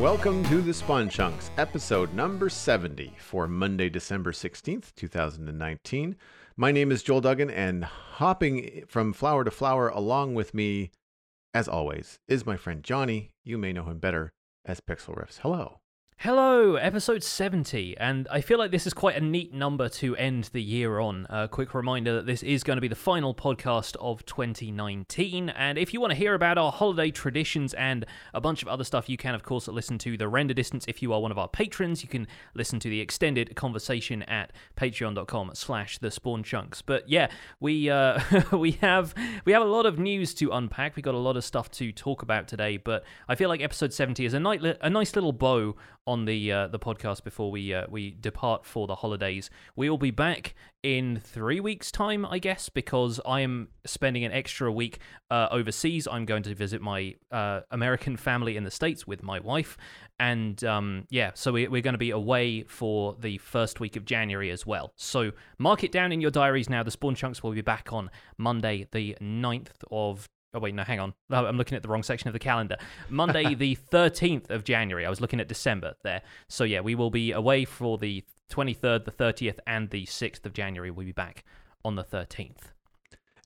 Welcome to the Spawn Chunks, episode number 70 for Monday, December 16th, 2019. My name is Joel Duggan, and hopping from flower to flower along with me, as always, is my friend Jonny. You may know him better as Pixlriffs. Hello. Hello, episode 70, and I feel like this is quite a neat number to end the year on. A quick reminder that this is going to be the final podcast of 2019, and if you want to hear about our holiday traditions and a bunch of other stuff, you can, of course, listen to The Render Distance. If you are one of our patrons, you can listen to the extended conversation at patreon.com slash the spawn chunks. But yeah, we uh, we have we have a lot of news to unpack. We got a lot of stuff to talk about today, but I feel like episode 70 is a, night a nice little bow on the uh, the podcast before we uh, we depart for the holidays. We will be back in three weeks' time, I guess, because I am spending an extra week uh, overseas. I'm going to visit my uh, American family in the states with my wife, and um, yeah, so we, we're going to be away for the first week of January as well. So mark it down in your diaries now. The Spawn Chunks will be back on Monday, the 9th of Oh wait, no, hang on. I'm looking at the wrong section of the calendar. Monday, the 13th of January. I was looking at December there. So yeah, we will be away for the 23rd, the 30th, and the 6th of January. We'll be back on the 13th.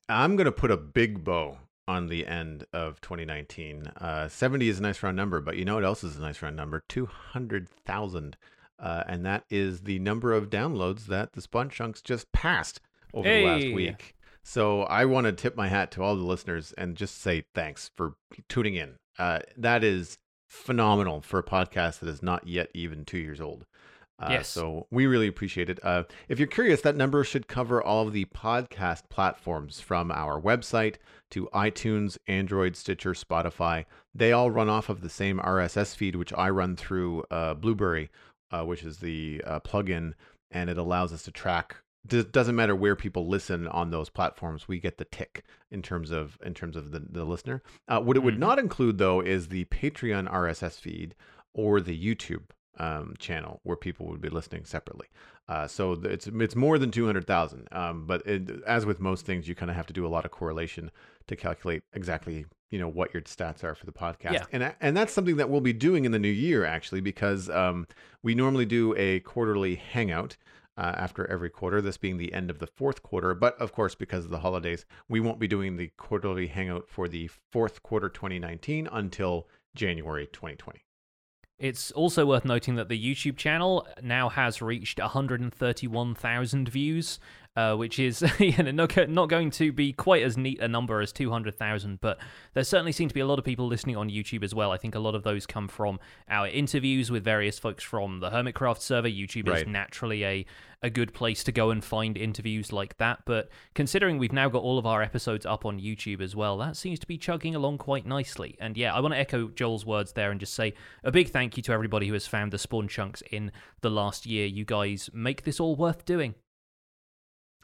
I'm going to put a big bow on the end of 2019. Uh, 70 is a nice round number, but you know what else is a nice round number? 200,000. Uh, and that is the number of downloads that the Spawn Chunks just passed over Hey. the last week. So I want to tip my hat to all the listeners and just say thanks for tuning in. Uh, that is phenomenal for a podcast that is not yet even two years old. Uh, Yes. So we really appreciate it. Uh, if you're curious, that number should cover all of the podcast platforms from our website to iTunes, Android, Stitcher, Spotify. They all run off of the same RSS feed, which I run through uh, Blubrry, uh, which is the uh, plugin, and it allows us to track. D- Doesn't matter where people listen on those platforms, we get the tick in terms of in terms of the, the listener. Uh, what it would Mhm. not include though is the Patreon RSS feed or the YouTube um, channel where people would be listening separately. Uh, so it's it's more than two hundred thousand. Um, but it, as with most things, you kind of have to do a lot of correlation to calculate exactly you know what your stats are for the podcast. Yeah. And and that's something that we'll be doing in the new year actually because um, we normally do a quarterly hangout. Uh, after every quarter, this being the end of the fourth quarter. But of course, because of the holidays, we won't be doing the quarterly hangout for the fourth quarter 2019 until January 2020. It's also worth noting that the YouTube channel now has reached 131,000 views, uh, which is you know, not, not going to be quite as neat a number as 200,000, but there certainly seem to be a lot of people listening on YouTube as well. I think a lot of those come from our interviews with various folks from the Hermitcraft server. YouTube Right. is naturally a, a good place to go and find interviews like that, but considering we've now got all of our episodes up on YouTube as well, that seems to be chugging along quite nicely. And yeah, I want to echo Joel's words there and just say a big thank you to everybody who has found the spawn chunks in the last year. You guys make this all worth doing.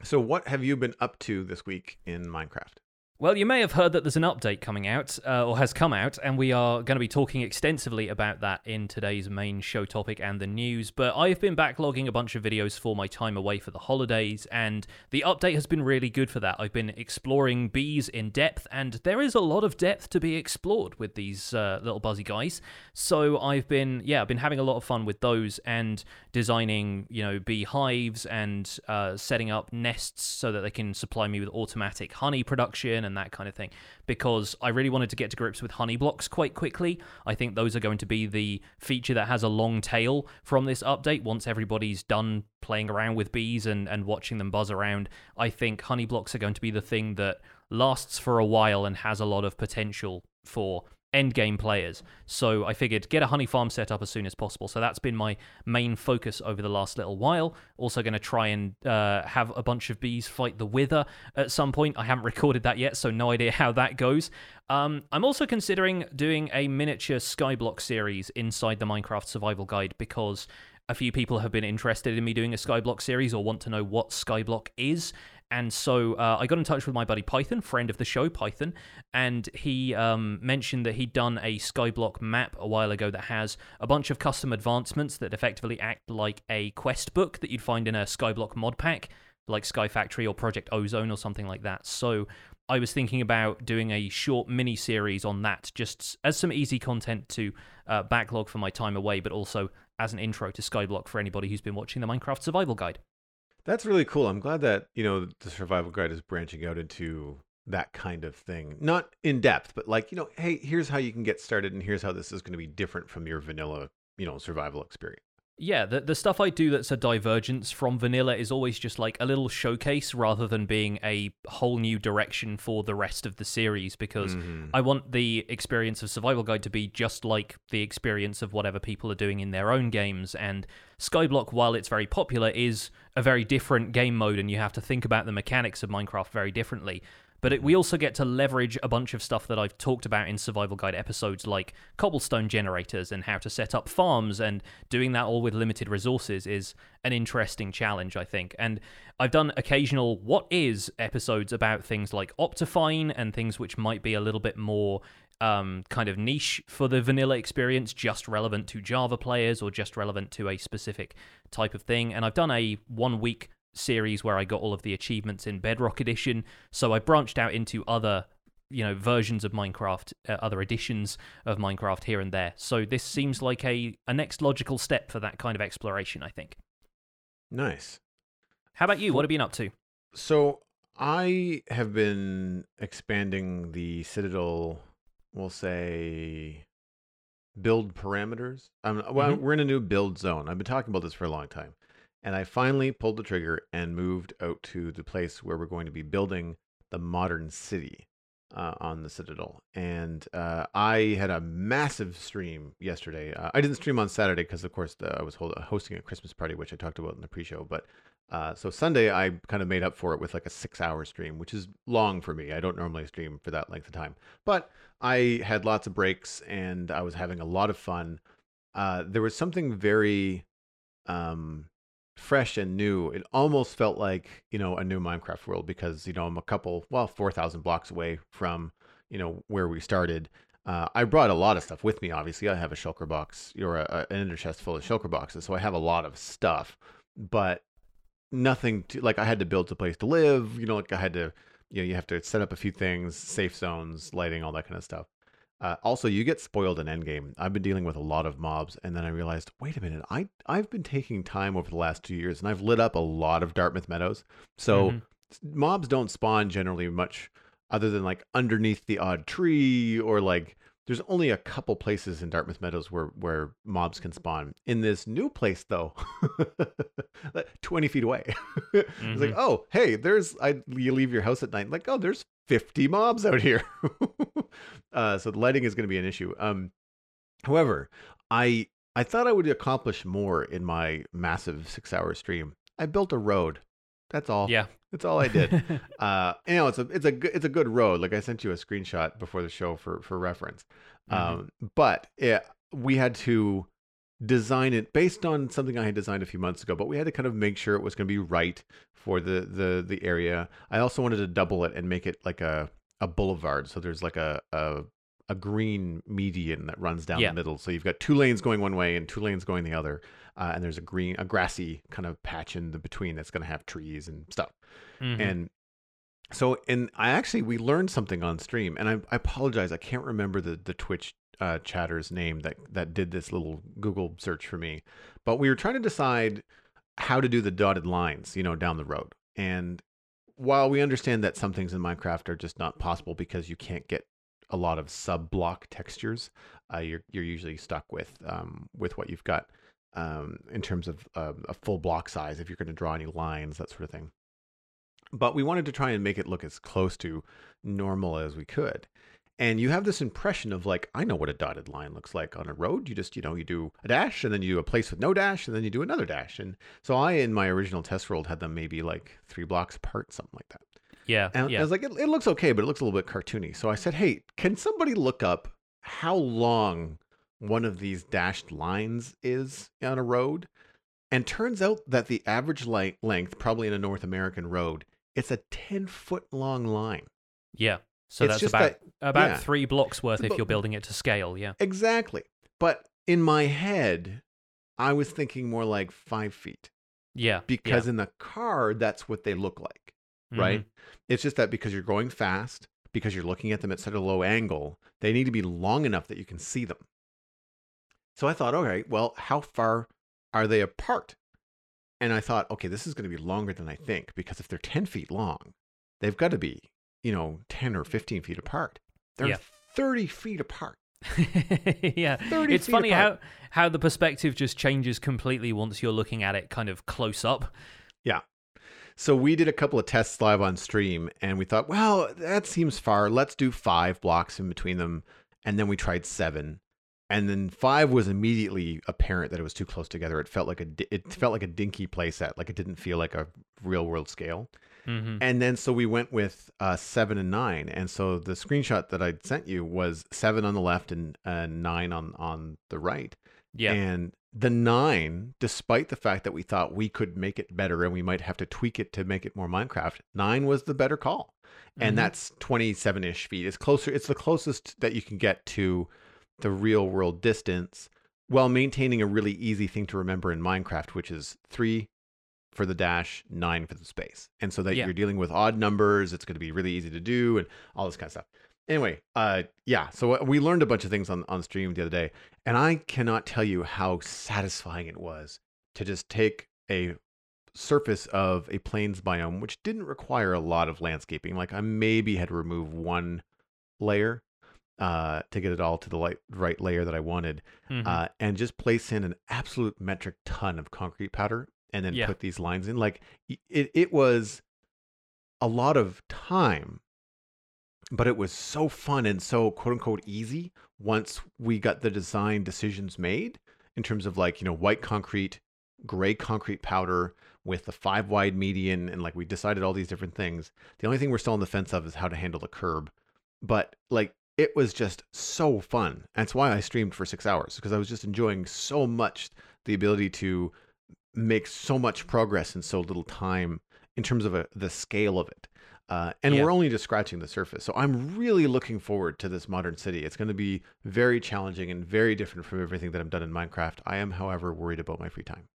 So, what have you been up to this week in Minecraft? Well, you may have heard that there's an update coming out, uh, or has come out, and we are going to be talking extensively about that in today's main show topic and the news. But I've been backlogging a bunch of videos for my time away for the holidays, and the update has been really good for that. I've been exploring bees in depth, and there is a lot of depth to be explored with these uh, little buzzy guys. So I've been, yeah, I've been having a lot of fun with those and designing, you know, bee hives and uh, setting up nests so that they can supply me with automatic honey production and that kind of thing. Because I really wanted to get to grips with honey blocks quite quickly. I think those are going to be the feature that has a long tail from this update. Once everybody's done playing around with bees and, and watching them buzz around, I think honey blocks are going to be the thing that lasts for a while and has a lot of potential for end game players. So I figured get a honey farm set up as soon as possible. So that's been my main focus over the last little while. Also going to try and uh, have a bunch of bees fight the wither at some point. I haven't recorded that yet, so no idea how that goes. Um, I'm also considering doing a miniature skyblock series inside the Minecraft Survival Guide because a few people have been interested in me doing a skyblock series or want to know what skyblock is. And so uh, I got in touch with my buddy Python, friend of the show, Python, and he um, mentioned that he'd done a Skyblock map a while ago that has a bunch of custom advancements that effectively act like a quest book that you'd find in a Skyblock mod pack, like Sky Factory or Project Ozone or something like that. So I was thinking about doing a short mini series on that, just as some easy content to uh, backlog for my time away, but also as an intro to Skyblock for anybody who's been watching the Minecraft Survival Guide. That's really cool. I'm glad that, you know, the survival guide is branching out into that kind of thing. Not in depth, but like, you know, hey, here's how you can get started and here's how this is going to be different from your vanilla, you know, survival experience. Yeah, the the stuff I do that's a divergence from vanilla is always just like a little showcase rather than being a whole new direction for the rest of the series because Mhm. I want the experience of Survival Guide to be just like the experience of whatever people are doing in their own games. And Skyblock, while it's very popular, is a very different game mode, and you have to think about the mechanics of Minecraft very differently. But it, we also get to leverage a bunch of stuff that I've talked about in Survival Guide episodes, like cobblestone generators and how to set up farms, and doing that all with limited resources is an interesting challenge, I think. And I've done occasional what is episodes about things like Optifine and things which might be a little bit more um, kind of niche for the vanilla experience, just relevant to Java players or just relevant to a specific type of thing. And I've done a one week series where I got all of the achievements in Bedrock Edition. So I branched out into other, you know, versions of Minecraft, uh, other editions of Minecraft here and there. So this seems like a, a next logical step for that kind of exploration, I think. Nice. How about you? What have you been up to? So I have been expanding the Citadel, we'll say, build parameters. Um, well, Mhm. we're in a new build zone. I've been talking about this for a long time, and I finally pulled the trigger and moved out to the place where we're going to be building the modern city uh, on the Citadel. And uh, I had a massive stream yesterday. Uh, I didn't stream on Saturday because, of course, the, I was hold- hosting a Christmas party, which I talked about in the pre-show. But uh, so Sunday, I kind of made up for it with like a six-hour stream, which is long for me. I don't normally stream for that length of time, but I had lots of breaks and I was having a lot of fun. Uh, there was something very um, fresh and new. It almost felt like you know a new Minecraft world because you know I'm a couple, well, four thousand blocks away from you know where we started. Uh, I brought a lot of stuff with me. Obviously, I have a shulker box or a, an ender chest full of shulker boxes, so I have a lot of stuff. But nothing to like. I had to build a place to live. You know, like I had to. You know, you have to set up a few things, safe zones, lighting, all that kind of stuff. Uh, also, you get spoiled in endgame. I've been dealing with a lot of mobs, and then I realized, wait a minute, I I've been taking time over the last two years, and I've lit up a lot of Dartmouth Meadows. So Mhm. mobs don't spawn generally much, other than like underneath the odd tree, or like there's only a couple places in Dartmouth Meadows where where mobs can spawn. In this new place, though, 20 feet away, it's like, oh, hey, there's I. You leave your house at night, like, oh, there's 50 mobs out here. uh, so the lighting is going to be an issue. Um, however, I I thought I would accomplish more in my massive six hour stream. I built a road. That's all. Yeah. That's all I did. uh, you know, it's a it's a good it's a good road. Like I sent you a screenshot before the show for for reference. Mhm. Um, but it, we had to design it based on something I had designed a few months ago. But we had to kind of make sure it was going to be right for the the the area. I also wanted to double it and make it like a a boulevard. So there's like a a a green median that runs down Yeah. the middle. So you've got two lanes going one way and two lanes going the other. Uh, and there's a green, a grassy kind of patch in the between that's going to have trees and stuff. Mhm. And so, and I actually we learned something on stream, and I, I apologize, I can't remember the the Twitch uh, chatter's name that that did this little Google search for me, but we were trying to decide how to do the dotted lines, you know, down the road. And while we understand that some things in Minecraft are just not possible because you can't get a lot of sub block textures, uh, you're you're usually stuck with um, with what you've got um, in terms of uh, a full block size if you're going to draw any lines, that sort of thing but we wanted to try and make it look as close to normal as we could. And you have this impression of like, I know what a dotted line looks like on a road. You just, you know, you do a dash and then you do a place with no dash and then you do another dash. And so I, in my original test world, had them maybe like three blocks apart, something like that. Yeah. And yeah. I was like, it, it looks okay, but it looks a little bit cartoony. So I said, hey, can somebody look up how long one of these dashed lines is on a road? And turns out that the average light length, probably in a North American road, it's a 10 foot long line. yeah. So it's that's just about about yeah. three blocks worth It's if you're building it to scale. Yeah. Exactly. But in my head, I was thinking more like five feet. Yeah. because in the car that's what they look like, right? Mm-hmm. It's just that because you're going fast, because you're looking at them at such a low angle, they need to be long enough that you can see them. So I thought, okay, well, how far are they apart? And I thought, okay, this is going to be longer than I think because if they're 10 feet long, they've got to be, you know, 10 or 15 feet apart. They're Yeah. 30 feet apart. Yeah. It's funny apart. how how the perspective just changes completely once you're looking at it kind of close up. So we did a couple of tests live on stream and we thought, well, that seems far. Let's do five blocks in between them. And then we tried seven. And then five was immediately apparent that it was too close together. It felt like a it felt like a dinky playset, like it didn't feel like a real world scale. hmm And then so we went with uh, seven and nine. And so the screenshot that I sent you was seven on the left and uh, nine on on the right. Yeah. And the nine, despite the fact that we thought we could make it better and we might have to tweak it to make it more Minecraft, nine was the better call. And Mhm. that's 27 ish feet. It's closer, it's the closest that you can get to the real world distance while maintaining a really easy thing to remember in Minecraft, which is three for the dash, nine for the space. And so that Yeah. you're dealing with odd numbers, it's going to be really easy to do and all this kind of stuff. Anyway, uh, yeah, so uh, we learned a bunch of things on, on stream the other day, and I cannot tell you how satisfying it was to just take a surface of a plains biome, which didn't require a lot of landscaping. Like I maybe had to remove one layer uh, to get it all to the light, right layer that I wanted, Mhm. uh, and just place in an absolute metric ton of concrete powder and then Yeah. put these lines in. Like it, it was a lot of time, but it was so fun and so quote unquote easy once we got the design decisions made in terms of like, you know, white concrete, gray concrete powder with the five wide median. And like we decided all these different things. The only thing we're still on the fence of is how to handle the curb. But like it was just so fun. That's why I streamed for six hours because I was just enjoying so much the ability to make so much progress in so little time in terms of a, the scale of it. Uh, and Yeah. we're only just scratching the surface. So I'm really looking forward to this modern city. It's going to be very challenging and very different from everything that I've done in Minecraft. I am, however, worried about my free time.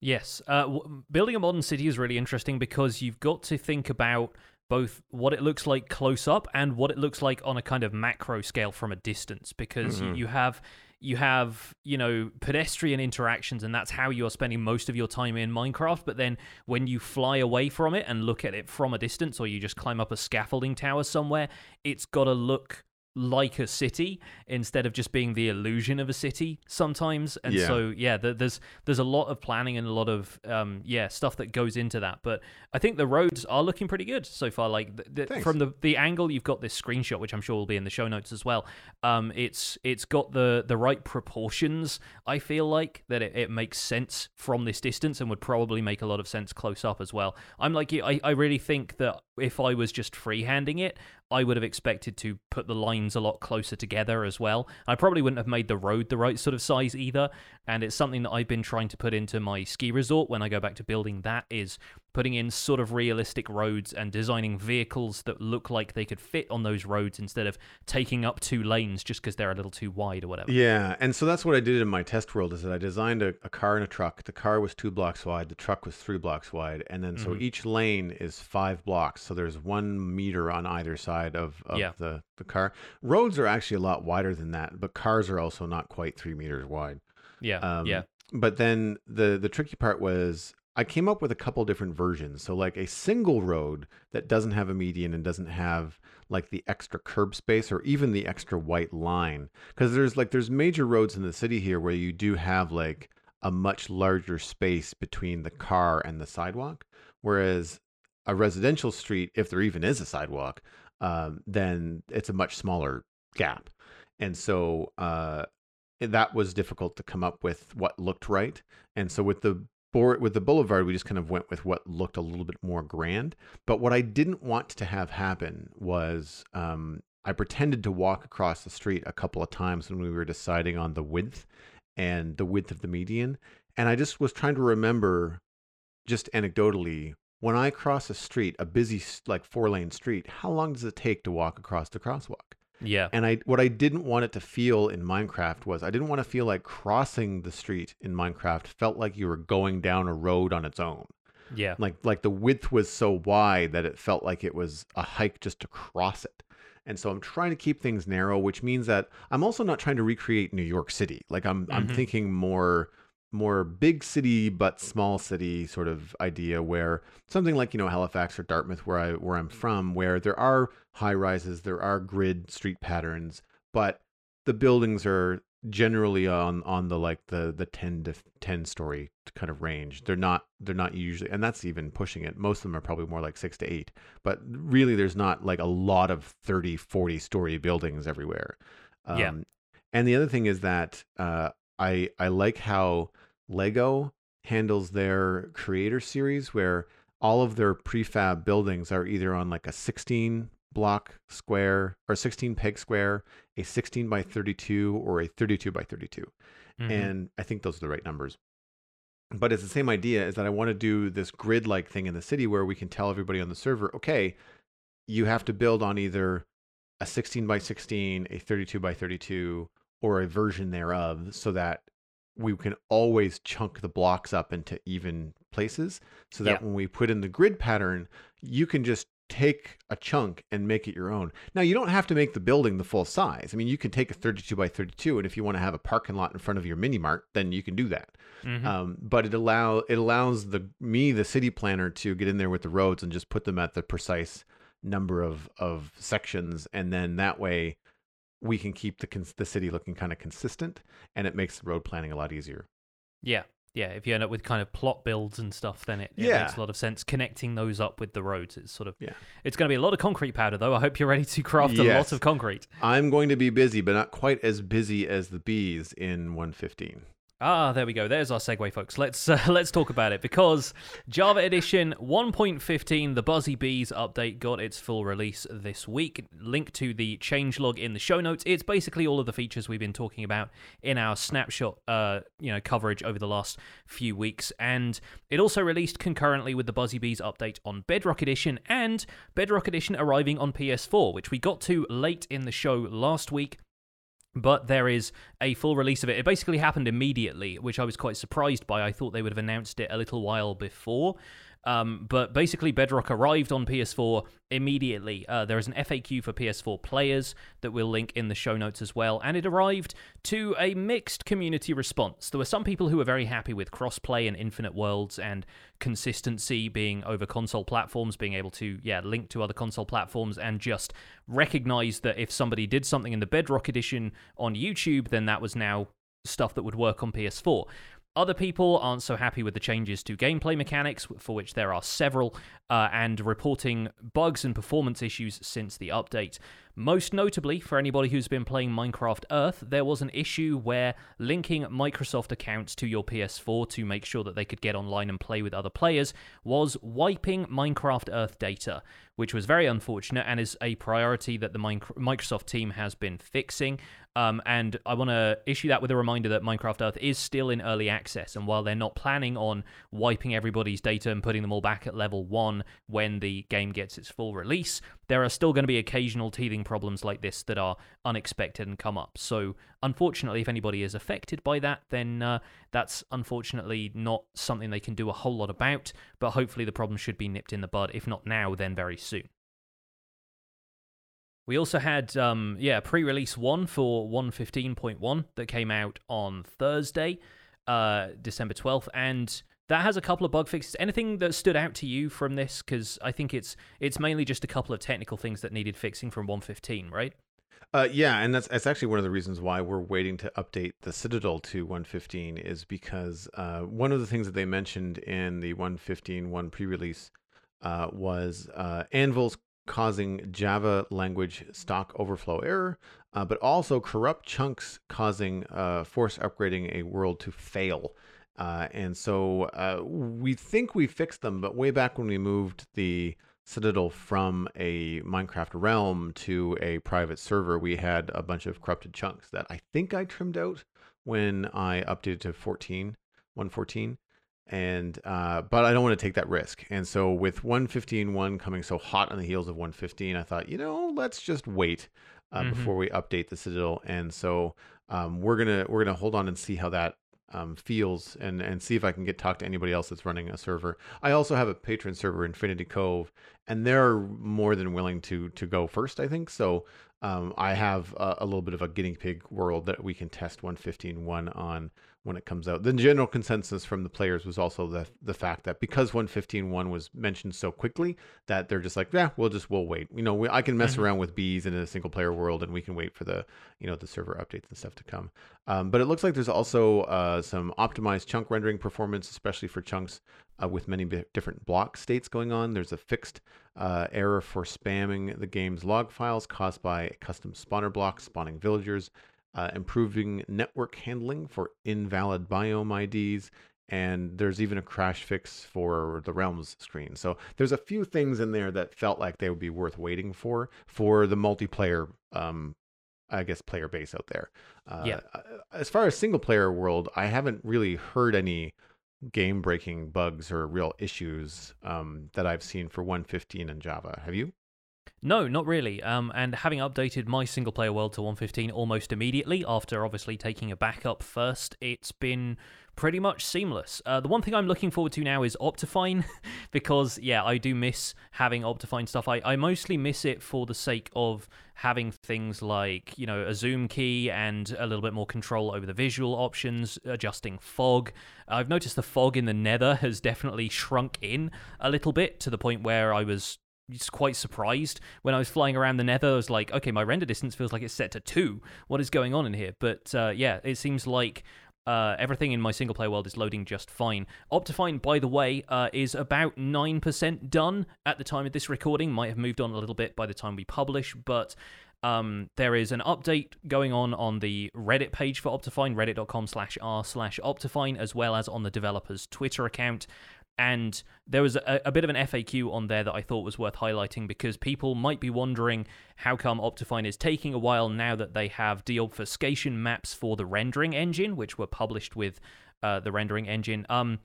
Yes, uh, w- building a modern city is really interesting because you've got to think about both what it looks like close up and what it looks like on a kind of macro scale from a distance. Because y- Mhm. you have you have you know pedestrian interactions, and that's how you're spending most of your time in Minecraft. But then when you fly away from it and look at it from a distance, or you just climb up a scaffolding tower somewhere, it's got to look like a city instead of just being the illusion of a city sometimes. And Yeah. so yeah th- there's there's a lot of planning and a lot of um yeah stuff that goes into that. But i think the roads are looking pretty good so far. Like th- th- from the the angle you've got this screenshot which i'm sure will be in the show notes as well um it's it's got the the right proportions i feel like that it, it makes sense from this distance and would probably make a lot of sense close up as well. I'm like you i, I really think that if i was just freehanding it I would have expected to put the lines a lot closer together as well. I probably wouldn't have made the road the right sort of size either, and it's something that I've been trying to put into my ski resort when I go back to building that is putting in sort of realistic roads and designing vehicles that look like they could fit on those roads instead of taking up two lanes just because they're a little too wide or whatever. Yeah, and so that's what I did in my test world is that I designed a, a car and a truck. The car was two blocks wide, the truck was three blocks wide, and then so Mhm. each lane is five blocks. So there's one meter on either side of, of Yeah. the, the car. Roads are actually a lot wider than that, but cars are also not quite three meters wide. Yeah, Um, yeah, But then the the tricky part was I came up with a couple different versions. So like a single road that doesn't have a median and doesn't have like the extra curb space or even the extra white line because there's like there's major roads in the city here where you do have like a much larger space between the car and the sidewalk whereas a residential street if there even is a sidewalk um, then it's a much smaller gap and so uh, that was difficult to come up with what looked right. And so with the board with the boulevard, we just kind of went with what looked a little bit more grand. But what I didn't want to have happen was um, I pretended to walk across the street a couple of times when we were deciding on the width and the width of the median. And I just was trying to remember, just anecdotally, when I cross a street, a busy like four lane street, how long does it take to walk across the crosswalk? Yeah. And I what I didn't want it to feel in Minecraft was I didn't want to feel like crossing the street in Minecraft felt like you were going down a road on its own. Yeah. Like like the width was so wide that it felt like it was a hike just to cross it. And so I'm trying to keep things narrow, which means that I'm also not trying to recreate New York City. Like I'm I'm Mhm. thinking more more big city but small city sort of idea where something like you know Halifax or Dartmouth where I where I'm from where there are high rises, there are grid street patterns, but the buildings are generally on on the like the the 10 to 10 story kind of range. They're not they're not usually and that's even pushing it. Most of them are probably more like 6 to 8 but really there's not like a lot of 30 40 story buildings everywhere. Um, Yeah. and the other thing is that uh, i i like how lego handles their creator series where all of their prefab buildings are either on like a 16 block square or 16 peg square a 16 by 32 or a 32 by 32 Mhm. and i think those are the right numbers but it's the same idea is that i want to do this grid like thing in the city where we can tell everybody on the server okay you have to build on either a 16 by 16 a 32 by 32 or a version thereof so that we can always chunk the blocks up into even places so that Yeah. when we put in the grid pattern you can just take a chunk and make it your own now you don't have to make the building the full size i mean you can take a 32 by 32 and if you want to have a parking lot in front of your mini mart then you can do that Mhm. um, but it allow it allows the me the city planner to get in there with the roads and just put them at the precise number of of sections and then that way we can keep the cons- the city looking kind of consistent and it makes road planning a lot easier Yeah, yeah. If you end up with kind of plot builds and stuff, then it, it Yeah. makes a lot of sense connecting those up with the roads. It's sort of Yeah. It's going to be a lot of concrete powder, though. I hope you're ready to craft a lot of concrete. i'm going to be busy but not quite as busy as the bees in 115 Ah, there we go. There's our segue, folks. Let's uh, let's talk about it because Java Edition 1.15, the Buzzy Bees update, got its full release this week. Link to the changelog in the show notes. It's basically all of the features we've been talking about in our snapshot, uh, you know, coverage over the last few weeks, and it also released concurrently with the Buzzy Bees update on Bedrock Edition and Bedrock Edition arriving on PS4, which we got to late in the show last week but there is a full release of it. It basically happened immediately, which I was quite surprised by. I thought they would have announced it a little while before. Um, but basically, Bedrock arrived on PS4 immediately. Uh, there is an FAQ for PS4 players that we'll link in the show notes as well, and it arrived to a mixed community response. There were some people who were very happy with crossplay and infinite worlds and consistency being over console platforms, being able to, yeah, link to other console platforms and just recognize that if somebody did something in the Bedrock edition on YouTube, then that was now stuff that would work on PS4. Other people aren't so happy with the changes to gameplay mechanics, for which there are several, uh, and reporting bugs and performance issues since the update. Most notably, for anybody who's been playing Minecraft Earth, there was an issue where linking Microsoft accounts to your PS4 to make sure that they could get online and play with other players was wiping Minecraft Earth data, which was very unfortunate and is a priority that the Microsoft team has been fixing. Um, and I want to issue that with a reminder that Minecraft Earth is still in early access. And while they're not planning on wiping everybody's data and putting them all back at level one when the game gets its full release, there are still going to be occasional teething problems like this that are unexpected and come up. So, unfortunately, if anybody is affected by that, then uh, that's unfortunately not something they can do a whole lot about. But hopefully, the problem should be nipped in the bud. If not now, then very soon. We also had, um, yeah, pre-release one for 115.1 that came out on Thursday, uh, December 12th, and that has a couple of bug fixes. Anything that stood out to you from this? Because I think it's it's mainly just a couple of technical things that needed fixing from 115, right? Uh, yeah, and that's that's actually one of the reasons why we're waiting to update the Citadel to 115 is because uh, one of the things that they mentioned in the 115 one pre-release uh, was uh, anvils causing Java language stack overflow error, uh, but also corrupt chunks causing uh, force upgrading a world to fail. Uh, and so uh, we think we fixed them, but way back when we moved the Citadel from a Minecraft realm to a private server, we had a bunch of corrupted chunks that I think I trimmed out when I updated to 14, 114. and uh, but I don't want to take that risk. And so with 115.1 coming so hot on the heels of 115, I thought, you know, let's just wait uh, Mhm. before we update the Citadel. And so um, we're gonna we're gonna hold on and see how that um, feels and and see if I can get talk to anybody else that's running a server. I also have a patron server, Infinity Cove, and they're more than willing to to go first. I think so. Um, I have a, a little bit of a guinea pig world that we can test 115.1 on when it comes out. The general consensus from the players was also the the fact that because 115.1 was mentioned so quickly that they're just like, yeah, we'll just we'll wait. You know, we, I can mess Mhm. around with bees in a single player world, and we can wait for the you know the server updates and stuff to come. Um, but it looks like there's also uh, some optimized chunk rendering performance, especially for chunks uh, with many bi- different block states going on. There's a fixed uh, error for spamming the game's log files caused by custom spawner blocks spawning villagers, uh, improving network handling for invalid biome IDs, and there's even a crash fix for the realms screen. So there's a few things in there that felt like they would be worth waiting for for the multiplayer. Um, I guess player base out there. Uh, Yeah. As far as single player world, I haven't really heard any game breaking bugs or real issues um, that I've seen for 115 in Java. Have you? No, not really. Um, and having updated my single player world to 115 almost immediately after obviously taking a backup first, it's been pretty much seamless. Uh, the one thing I'm looking forward to now is Optifine because, yeah, I do miss having Optifine stuff. I, I mostly miss it for the sake of having things like, you know, a zoom key and a little bit more control over the visual options, adjusting fog. I've noticed the fog in the nether has definitely shrunk in a little bit to the point where I was quite surprised when I was flying around the nether. I was like, okay, my render distance feels like it's set to two. What is going on in here? But uh, yeah, it seems like uh, everything in my single player world is loading just fine. Optifine, by the way, uh, is about 9% done at the time of this recording. Might have moved on a little bit by the time we publish, but um, there is an update going on on the Reddit page for Optifine, reddit.com slash r slash Optifine, as well as on the developer's Twitter account. And there was a, a bit of an FAQ on there that I thought was worth highlighting because people might be wondering how come Optifine is taking a while now that they have deobfuscation maps for the rendering engine, which were published with uh, the rendering engine. Um,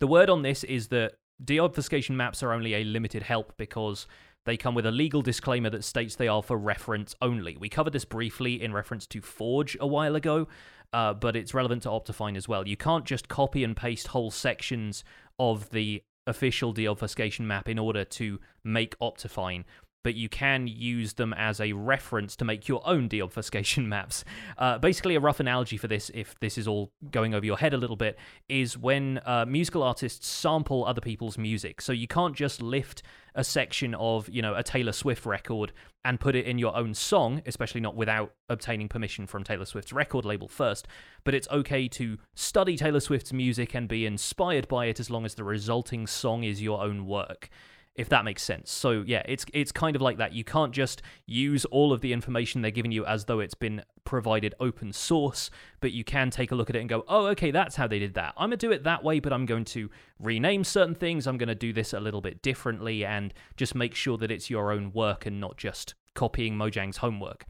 the word on this is that deobfuscation maps are only a limited help because they come with a legal disclaimer that states they are for reference only. We covered this briefly in reference to Forge a while ago, uh, but it's relevant to Optifine as well. You can't just copy and paste whole sections of the official deobfuscation map in order to make Optifine. But you can use them as a reference to make your own deobfuscation maps. Uh, basically, a rough analogy for this, if this is all going over your head a little bit, is when uh, musical artists sample other people's music. So you can't just lift a section of, you know, a Taylor Swift record and put it in your own song, especially not without obtaining permission from Taylor Swift's record label first. But it's okay to study Taylor Swift's music and be inspired by it as long as the resulting song is your own work. If that makes sense. So yeah, it's it's kind of like that. You can't just use all of the information they're giving you as though it's been provided open source, but you can take a look at it and go, "Oh, okay, that's how they did that. I'm going to do it that way, but I'm going to rename certain things. I'm going to do this a little bit differently and just make sure that it's your own work and not just copying Mojang's homework."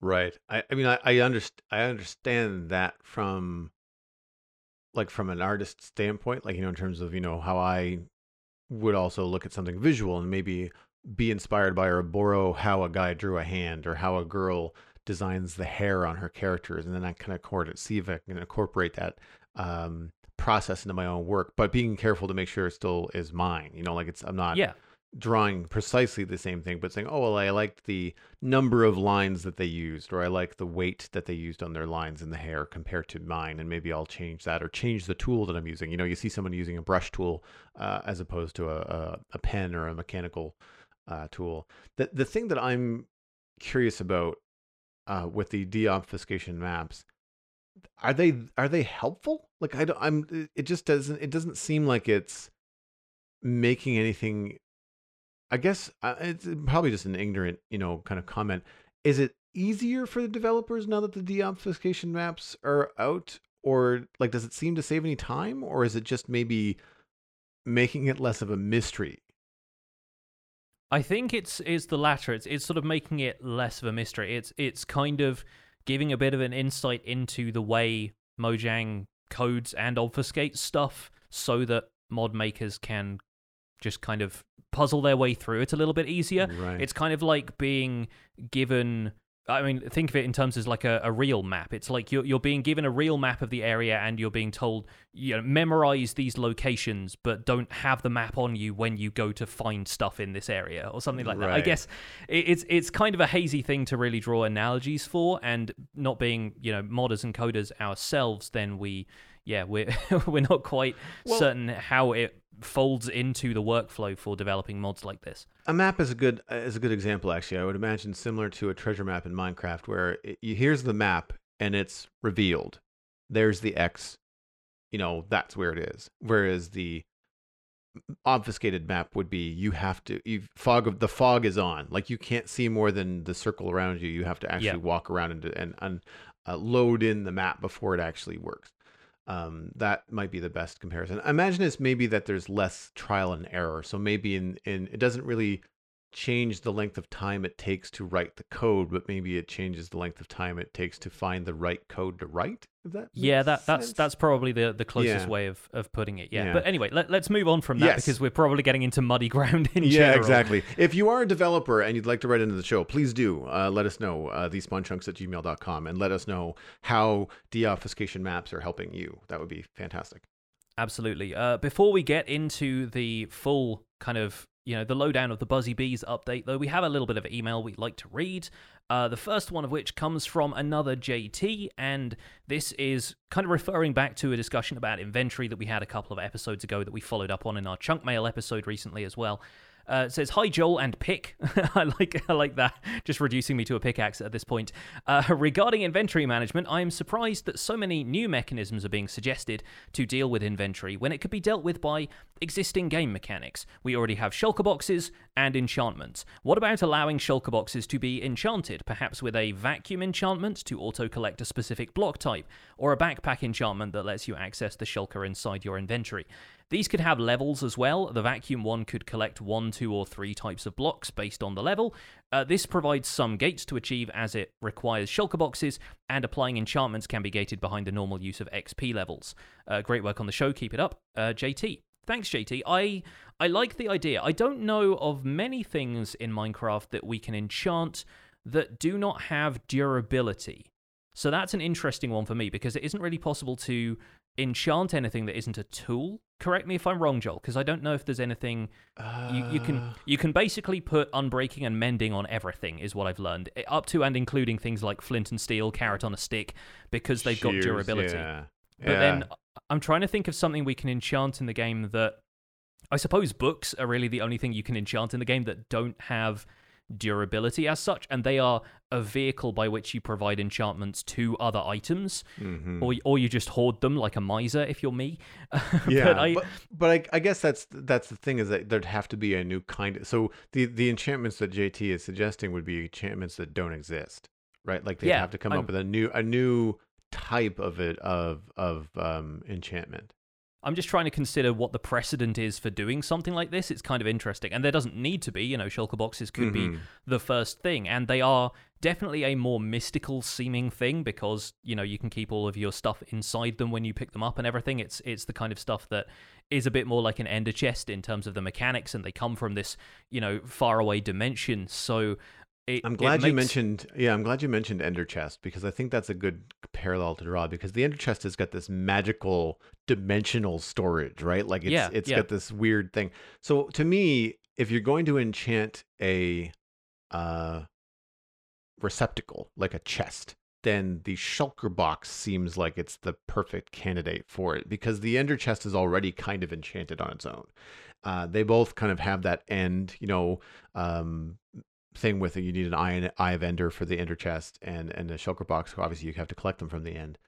Right. I, I mean, I, I. I understand that from, like, from an artist standpoint, like you know, in terms of you know how I would also look at something visual and maybe be inspired by or borrow how a guy drew a hand or how a girl designs the hair on her characters, and then I kind of it, see if I can incorporate that um, process into my own work, but being careful to make sure it still is mine. You know, like it's I'm not Yeah. Drawing precisely the same thing, but saying, oh, well, I liked the number of lines that they used, or I like the weight that they used on their lines in the hair compared to mine, and maybe I'll change that or change the tool that I'm using. You know, you see someone using a brush tool uh, as opposed to a, a, a pen or a mechanical uh, tool. The, the thing that I'm curious about uh, with the deobfuscation maps, are they are they helpful? Like I don't, I'm it just doesn't it doesn't seem like it's making anything I guess uh, it's probably just an ignorant, you know, kind of comment. Is it easier for the developers now that the deobfuscation maps are out, or like does it seem to save any time, or is it just maybe making it less of a mystery? I think it's it's the latter. It's it's sort of making it less of a mystery. It's it's kind of giving a bit of an insight into the way Mojang codes and obfuscate stuff so that mod makers can just kind of puzzle their way through it a little bit easier. Right. It's kind of like being given. I mean, think of it in terms as like a, a real map. It's like you're you're being given a real map of the area, and you're being told, you know, memorize these locations, but don't have the map on you when you go to find stuff in this area or something like that. I guess it, it's it's kind of a hazy thing to really draw analogies for, and not being you know modders and coders ourselves, then we yeah we're we're not quite Well- certain how it folds into the workflow for developing mods like this. A map is a good is a good example. Actually, I would imagine similar to a treasure map in Minecraft, where it, you, here's the map and it's revealed. There's the X. You know that's where it is. Whereas the obfuscated map would be you have to you fog of the fog is on like you can't see more than the circle around you you have to actually Yeah. walk around and and, and uh, load in the map before it actually works um, that might be the best comparison. I imagine it's maybe that there's less trial and error. So maybe in, in it doesn't really change the length of time it takes to write the code, but maybe it changes the length of time it takes to find the right code to write. That Yeah, that that's sense? that's probably the, the closest Yeah. way of, of putting it. Yeah. Yeah. But anyway, let, let's move on from that Yes. because we're probably getting into muddy ground in yeah, general. exactly. If you are a developer and you'd like to write into the show, please do. Uh, let us know, uh, thespawnchunks at gmail.com, and let us know how deobfuscation maps are helping you. That would be fantastic. Absolutely. Uh, before we get into the full kind of you know the lowdown of the Buzzy Bees update, though, we have a little bit of email we'd like to read. Uh, the first one of which comes from another JT, and this is kind of referring back to a discussion about inventory that we had a couple of episodes ago that we followed up on in our chunk mail episode recently as well. Uh, says hi Joel and pick. I like I like that. Just reducing me to a pickaxe at this point. Uh, regarding inventory management, I am surprised that so many new mechanisms are being suggested to deal with inventory when it could be dealt with by existing game mechanics. We already have shulker boxes and enchantments. What about allowing shulker boxes to be enchanted, perhaps with a vacuum enchantment to auto collect a specific block type, or a backpack enchantment that lets you access the shulker inside your inventory? These could have levels as well. The vacuum one could collect one, two, or three types of blocks based on the level. Uh, this provides some gates to achieve as it requires shulker boxes, and applying enchantments can be gated behind the normal use of XP levels. Uh, great work on the show. Keep it up, uh, JT. Thanks, JT. I I like the idea. I don't know of many things in Minecraft that we can enchant that do not have durability. So that's an interesting one for me because it isn't really possible to enchant anything that isn't a tool. Correct me if I'm wrong, Joel, because I don't know if there's anything you, you can Uh, you can basically put unbreaking and mending on everything is what I've learned, eh, up to and including things like flint and steel, carrot on a stick, because they've got durability. Yeah. But Yeah. then I'm trying to think of something we can enchant in the game that I suppose books are really the only thing you can enchant in the game that don't have durability as such, and they are a vehicle by which you provide enchantments to other items, Mhm. or or you just hoard them like a miser if you're me. yeah, but I, but, but I, I guess that's that's the thing is that there'd have to be a new kind. Of, so the the enchantments that JT is suggesting would be enchantments that don't exist, right? Like they Yeah, have to come I'm- up with a new a new type of it of of um, enchantment. I'm just trying to consider what the precedent is for doing something like this. It's kind of interesting. And there doesn't need to be, you know, shulker boxes could be Mhm. the first thing. And they are definitely a more mystical seeming thing because, you know, you can keep all of your stuff inside them when you pick them up and everything. It's it's the kind of stuff that is a bit more like an ender chest in terms of the mechanics and they come from this, you know, faraway dimension. So it, I'm glad you makes- mentioned yeah, I'm glad you mentioned Ender Chest because I think that's a good parallel to draw because the Ender Chest has got this magical dimensional storage, right? Like it's Yeah, it's yeah. got this weird thing. So to me, if you're going to enchant a uh receptacle like a chest, then the shulker box seems like it's the perfect candidate for it because the Ender Chest is already kind of enchanted on its own. Uh, they both kind of have that end, you know, um, thing with it. You need an eye, eye of Ender for the Ender chest and and the shulker box. Obviously, you have to collect them from the end.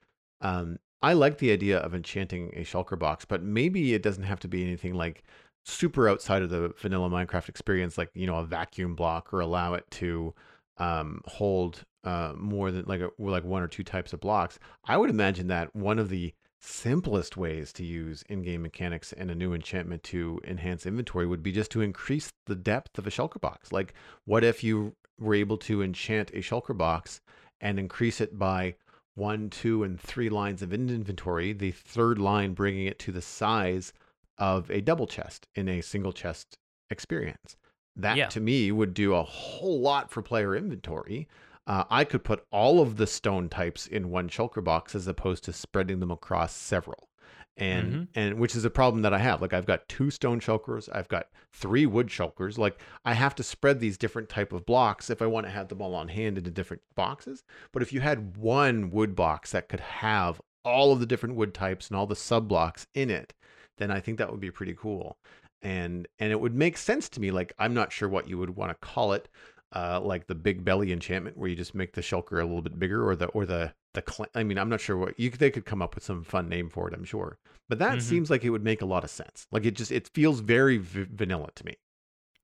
Um, I like the idea of enchanting a shulker box, but maybe it doesn't have to be anything like super outside of the vanilla Minecraft experience, like you know a vacuum block, or allow it to um, hold uh, more than like a, like one or two types of blocks. I would imagine that one of the simplest ways to use in-game mechanics and a new enchantment to enhance inventory would be just to increase the depth of a shulker box. Like, what if you were able to enchant a shulker box and increase it by one, two, and three lines of inventory, the third line bringing it to the size of a double chest in a single chest experience. That Yeah. to me would do a whole lot for player inventory. Uh, I could put all of the stone types in one shulker box as opposed to spreading them across several. And Mhm. and which is a problem that I have. Like I've got two stone shulkers, I've got three wood shulkers. Like I have to spread these different type of blocks if I want to have them all on hand into different boxes. But if you had one wood box that could have all of the different wood types and all the sub blocks in it, then I think that would be pretty cool. And and it would make sense to me. Like I'm not sure what you would want to call it, uh, like the big belly enchantment, where you just make the shulker a little bit bigger, or the or the the. Cl- I mean, I'm not sure what you. They could come up with some fun name for it. I'm sure, but that Mhm. seems like it would make a lot of sense. Like it just it feels very v- vanilla to me.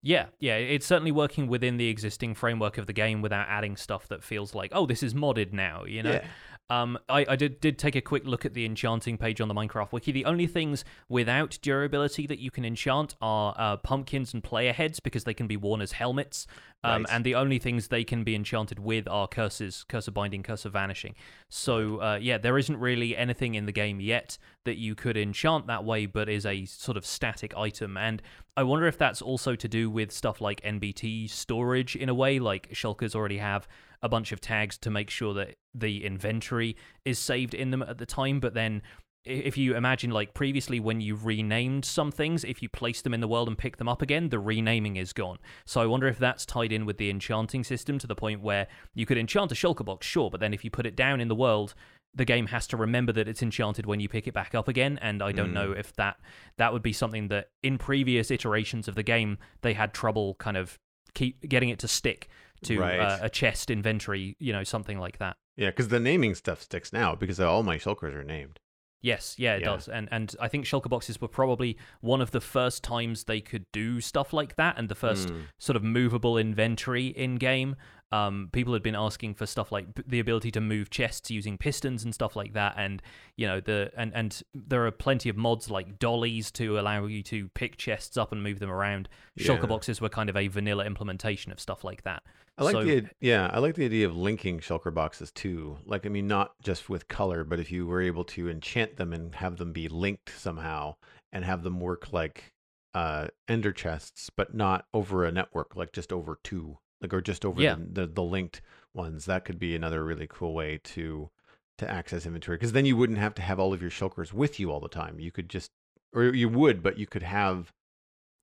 Yeah, yeah, it's certainly working within the existing framework of the game without adding stuff that feels like, oh, this is modded now, you know? Yeah. Um, I, I did, did take a quick look at the enchanting page on the Minecraft wiki. The only things without durability that you can enchant are uh, pumpkins and player heads because they can be worn as helmets. Um, Right. And the only things they can be enchanted with are curses, curse of binding, curse of vanishing. So, uh, yeah, there isn't really anything in the game yet that you could enchant that way, but is a sort of static item. And I wonder if that's also to do with stuff like NBT storage in a way, like shulkers already have a bunch of tags to make sure that the inventory is saved in them at the time. But then, if you imagine, like previously, when you renamed some things, if you place them in the world and pick them up again, the renaming is gone. So I wonder if that's tied in with the enchanting system to the point where you could enchant a shulker box, sure, but then if you put it down in the world, the game has to remember that it's enchanted when you pick it back up again and i don't Mm. know if that that would be something that in previous iterations of the game they had trouble kind of keep getting it to stick to Right. uh, a chest inventory you know something like that Yeah, because the naming stuff sticks now because all my shulkers are named. Yes, yeah, it Yeah. does, and and I think shulker boxes were probably one of the first times they could do stuff like that, and the first Mm. sort of movable inventory in game. Um, people had been asking for stuff like the ability to move chests using pistons and stuff like that, and you know the and and there are plenty of mods like dollies to allow you to pick chests up and move them around. Shulker Yeah. boxes were kind of a vanilla implementation of stuff like that. I like So- the yeah, I like the idea of linking shulker boxes too. Like I mean, not just with color, but if you were able to enchant them and have them be linked somehow and have them work like uh ender chests, but not over a network, like just over two, like or just over Yeah. the, the the linked ones. That could be another really cool way to to access inventory because then you wouldn't have to have all of your shulkers with you all the time. You could just or you would, but you could have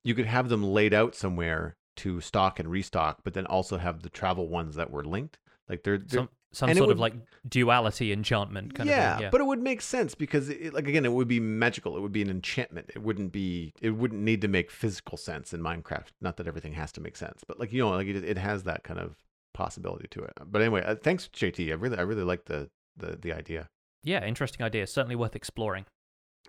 you could have them laid out somewhere to stock and restock, but then also have the travel ones that were linked. Like they're, they're Some some and sort of like duality enchantment kind yeah, of thing. Yeah, but it would make sense because it, like again, it would be magical. It would be an enchantment. It wouldn't be. It wouldn't need to make physical sense in Minecraft. Not that everything has to make sense, but like you know, like it, it has that kind of possibility to it. But anyway, uh, thanks JT. I really, I really like the the the idea. yeah, interesting idea. Certainly worth exploring.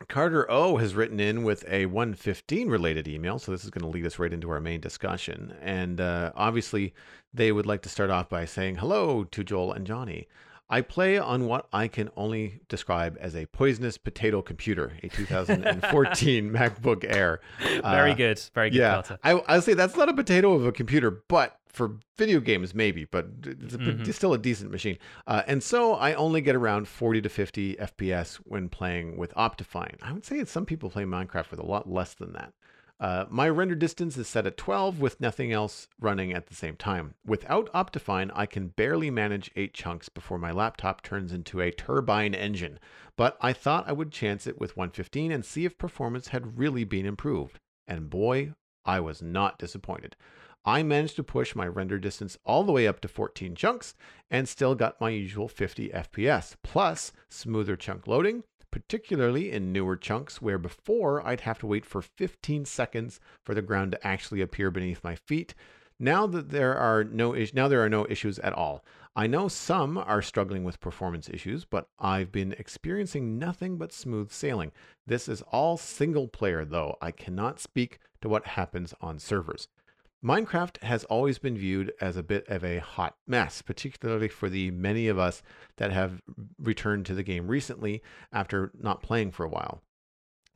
Carter O has written in with a 115 related email, so this is going to lead us right into our main discussion. And uh, obviously, they would like to start off by saying hello to Joel and Jonny. I play on what I can only describe as a poisonous potato computer, a 2014 MacBook Air. Very Uh, good, very good, yeah. I I'll say that's not a potato of a computer, but for video games maybe, but it's, a, Mhm. it's still a decent machine. Uh, and so I only get around 40 to 50 FPS when playing with Optifine. I would say some people play Minecraft with a lot less than that. Uh, my render distance is set at 12 with nothing else running at the same time. Without Optifine, I can barely manage 8 chunks before my laptop turns into a turbine engine. But I thought I would chance it with 115 and see if performance had really been improved. And boy, I was not disappointed. I managed to push my render distance all the way up to 14 chunks and still got my usual 50 FPS, plus smoother chunk loading, particularly in newer chunks where before I'd have to wait for 15 seconds for the ground to actually appear beneath my feet. Now that there are no is- now there are no issues at all. I know some are struggling with performance issues, but I've been experiencing nothing but smooth sailing. This is all single player though. I cannot speak to what happens on servers. Minecraft has always been viewed as a bit of a hot mess, particularly for the many of us that have returned to the game recently after not playing for a while.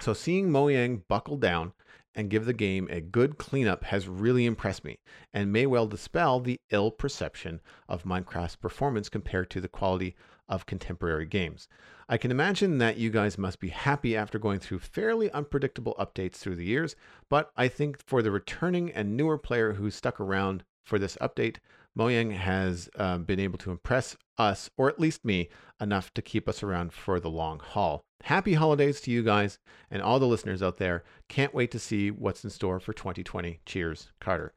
So seeing Mojang buckle down and give the game a good cleanup has really impressed me and may well dispel the ill perception of Minecraft's performance compared to the quality of contemporary games. I can imagine that you guys must be happy after going through fairly unpredictable updates through the years, but I think for the returning and newer player who stuck around for this update, Mojang has um, been able to impress us, or at least me, enough to keep us around for the long haul. Happy holidays to you guys and all the listeners out there. Can't wait to see what's in store for 2020. Cheers, Carter.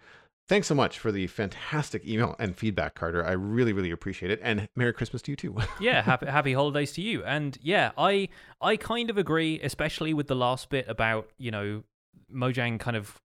Thanks so much for the fantastic email and feedback, Carter. I really, really appreciate it. And Merry Christmas to you too. yeah, happy happy holidays to you. And yeah, I I kind of agree, especially with the last bit about, you know, Mojang kind of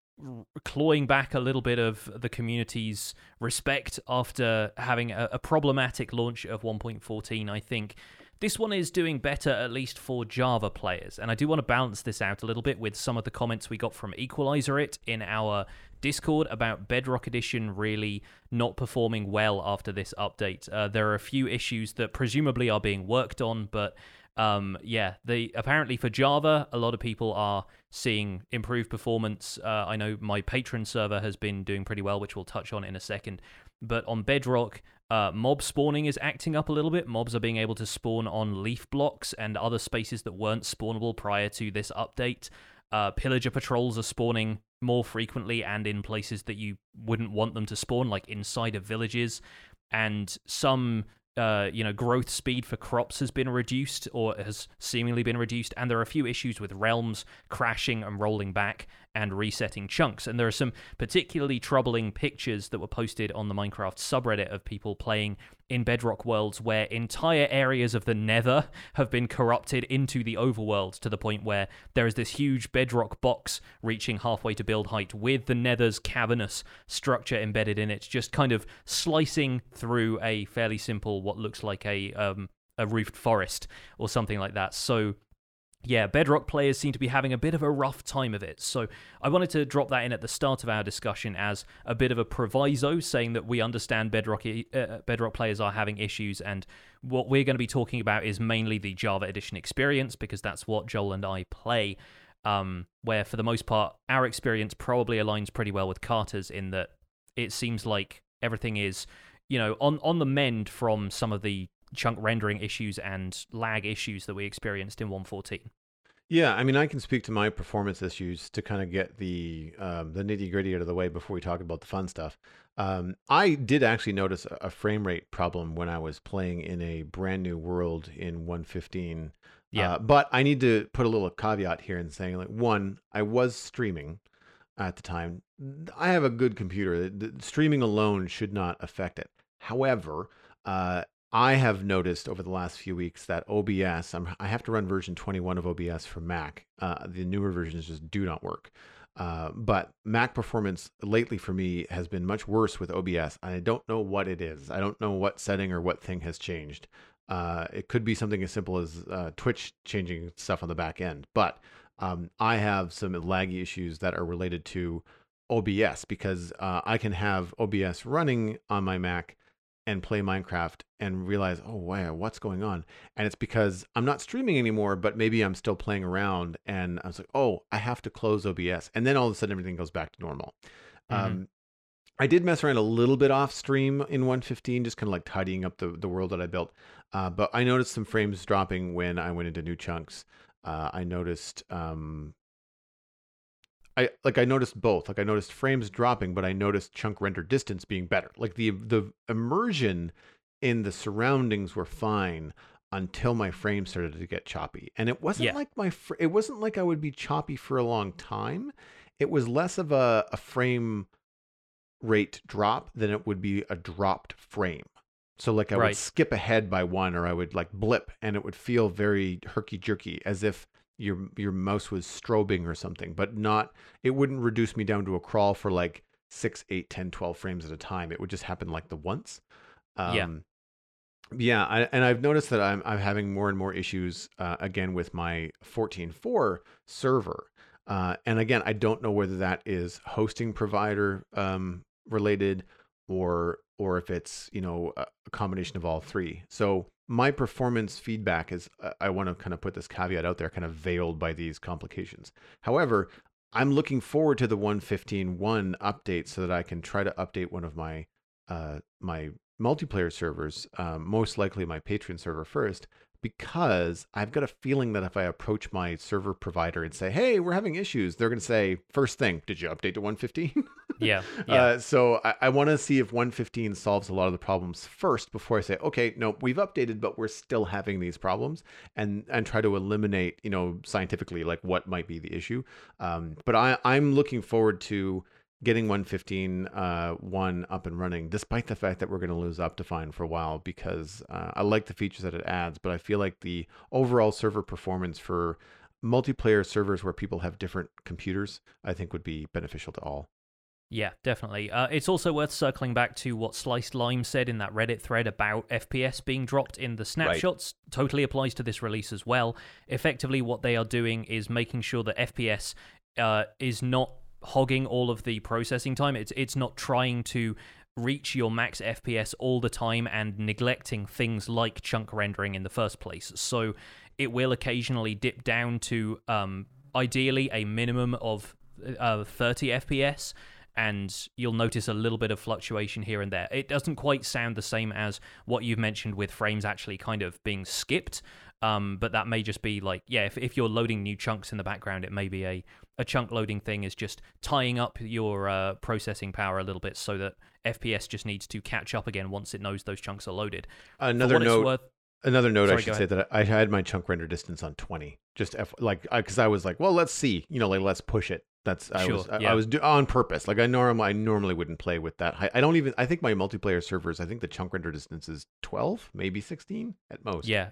clawing back a little bit of the community's respect after having a, a problematic launch of 1.14. I think this one is doing better, at least for Java players. And I do want to balance this out a little bit with some of the comments we got from Equalizer It in our Discord about Bedrock Edition really not performing well after this update. Uh, there are a few issues that presumably are being worked on, but um, yeah, the apparently for Java, a lot of people are seeing improved performance. Uh, I know my Patreon server has been doing pretty well, which we'll touch on in a second. But on Bedrock, uh, mob spawning is acting up a little bit. Mobs are being able to spawn on leaf blocks and other spaces that weren't spawnable prior to this update. Uh, pillager patrols are spawning more frequently and in places that you wouldn't want them to spawn, like inside of villages. And some uh, you know, growth speed for crops has been reduced or has seemingly been reduced, and there are a few issues with realms crashing and rolling back and resetting chunks. And there are some particularly troubling pictures that were posted on the Minecraft subreddit of people playing in Bedrock worlds where entire areas of the Nether have been corrupted into the overworld to the point where there is this huge Bedrock box reaching halfway to build height with the Nether's cavernous structure embedded in it, just kind of slicing through a fairly simple, what looks like a um, a roofed forest or something like that. So yeah, Bedrock players seem to be having a bit of a rough time of it. So I wanted to drop that in at the start of our discussion as a bit of a proviso, saying that we understand Bedrock uh, Bedrock players are having issues, and what we're going to be talking about is mainly the Java Edition experience because that's what Joel and I play. Um, where for the most part, our experience probably aligns pretty well with Carter's in that it seems like everything is, you know, on on the mend from some of the chunk rendering issues and lag issues that we experienced in 114. Yeah, I mean, I can speak to my performance issues to kind of get the um, the nitty gritty out of the way before we talk about the fun stuff. Um, I did actually notice a, frame rate problem when I was playing in a brand new world in 115. Yeah, uh, but I need to put a little caveat here in saying, like, one, I was streaming at the time. I have a good computer. The streaming alone should not affect it. However, uh, I have noticed over the last few weeks that OBS, I'm, i have to run version 21 of OBS for Mac. Uh, the newer versions just do not work. Uh, but Mac performance lately for me has been much worse with OBS. I don't know what it is. I don't know what setting or what thing has changed. Uh, it could be something as simple as uh, Twitch changing stuff on the back end. But um, I have some laggy issues that are related to OBS because uh, I can have OBS running on my Mac and play Minecraft and realize, oh wow, what's going on? And it's because I'm not streaming anymore, but maybe I'm still playing around. And I was like, oh, I have to close OBS, and then all of a sudden everything goes back to normal. Mm-hmm. Um, I did mess around a little bit off stream in 115, just kind of like tidying up the the world that I built. Uh, but I noticed some frames dropping when I went into new chunks. Uh, I noticed um, I like I noticed both. Like I noticed frames dropping, but I noticed chunk render distance being better. Like the the immersion in the surroundings were fine until my frame started to get choppy. And it wasn't yeah. like my fr- it wasn't like I would be choppy for a long time. It was less of a, a frame rate drop than it would be a dropped frame. So like I right. would skip ahead by one or I would like blip and it would feel very herky jerky as if your your mouse was strobing or something, but not it wouldn't reduce me down to a crawl for like 6, 8, 10, 12 frames at a time. It would just happen like the once. Um, yeah. Yeah, I, and I've noticed that I'm I'm having more and more issues uh, again with my 14.4 server. Uh, and again, I don't know whether that is hosting provider um, related or or if it's you know a combination of all three. So my performance feedback is uh, I want to kind of put this caveat out there, kind of veiled by these complications. However, I'm looking forward to the 115.1 update so that I can try to update one of my uh, my multiplayer servers, um, most likely my Patreon server first, because I've got a feeling that if I approach my server provider and say, "Hey, we're having issues," they're going to say, first thing, did you update to 115?" yeah, yeah. Uh, so I, I want to see if 115 solves a lot of the problems first before I say, "Okay, no, we've updated, but we're still having these problems," and and try to eliminate, you know, scientifically like what might be the issue. Um, but I I'm looking forward to getting 115 uh, one up and running, despite the fact that we're going to lose Optifine for a while because uh, I like the features that it adds, but I feel like the overall server performance for multiplayer servers where people have different computers, I think would be beneficial to all. Yeah, definitely. Uh, it's also worth circling back to what Sliced Lime said in that Reddit thread about FPS being dropped in the snapshots. Right. Totally applies to this release as well. Effectively, what they are doing is making sure that FPS uh, is not hogging all of the processing time. It's it's not trying to reach your max FPS all the time and neglecting things like chunk rendering in the first place. So it will occasionally dip down to um, ideally a minimum of uh, 30 FPS and you'll notice a little bit of fluctuation here and there. It doesn't quite sound the same as what you've mentioned with frames actually kind of being skipped, um, but that may just be like, yeah, if, if you're loading new chunks in the background, it may be a, a chunk loading thing is just tying up your uh, processing power a little bit so that FPS just needs to catch up again once it knows those chunks are loaded. Another note. Worth, Another note, Sorry, I should say that I had my chunk render distance on 20, just F, like because I, I, was like, well, let's see, you know, like let's push it. That's I sure, was I, yeah. I was do, on purpose. Like I normally I normally wouldn't play with that. I, I don't even. I think my multiplayer servers. I think the chunk render distance is 12, maybe 16 at most. Yeah,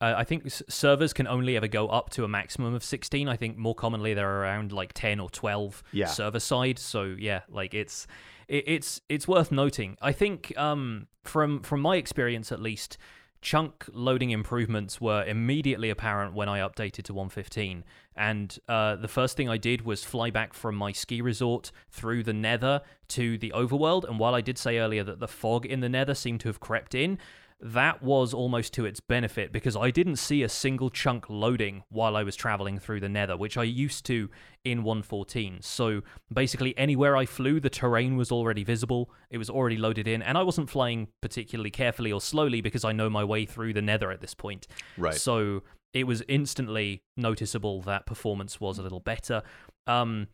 uh, I think s- servers can only ever go up to a maximum of 16. I think more commonly they're around like 10 or 12 yeah. server side. So yeah, like it's it, it's it's worth noting. I think um, from from my experience at least, chunk loading improvements were immediately apparent when I updated to 115. And uh, the first thing I did was fly back from my ski resort through the Nether to the overworld. And while I did say earlier that the fog in the Nether seemed to have crept in, that was almost to its benefit because I didn't see a single chunk loading while I was traveling through the nether, which I used to in 114. So basically, anywhere I flew, the terrain was already visible, it was already loaded in, and I wasn't flying particularly carefully or slowly because I know my way through the nether at this point. Right. So it was instantly noticeable that performance was a little better. Um,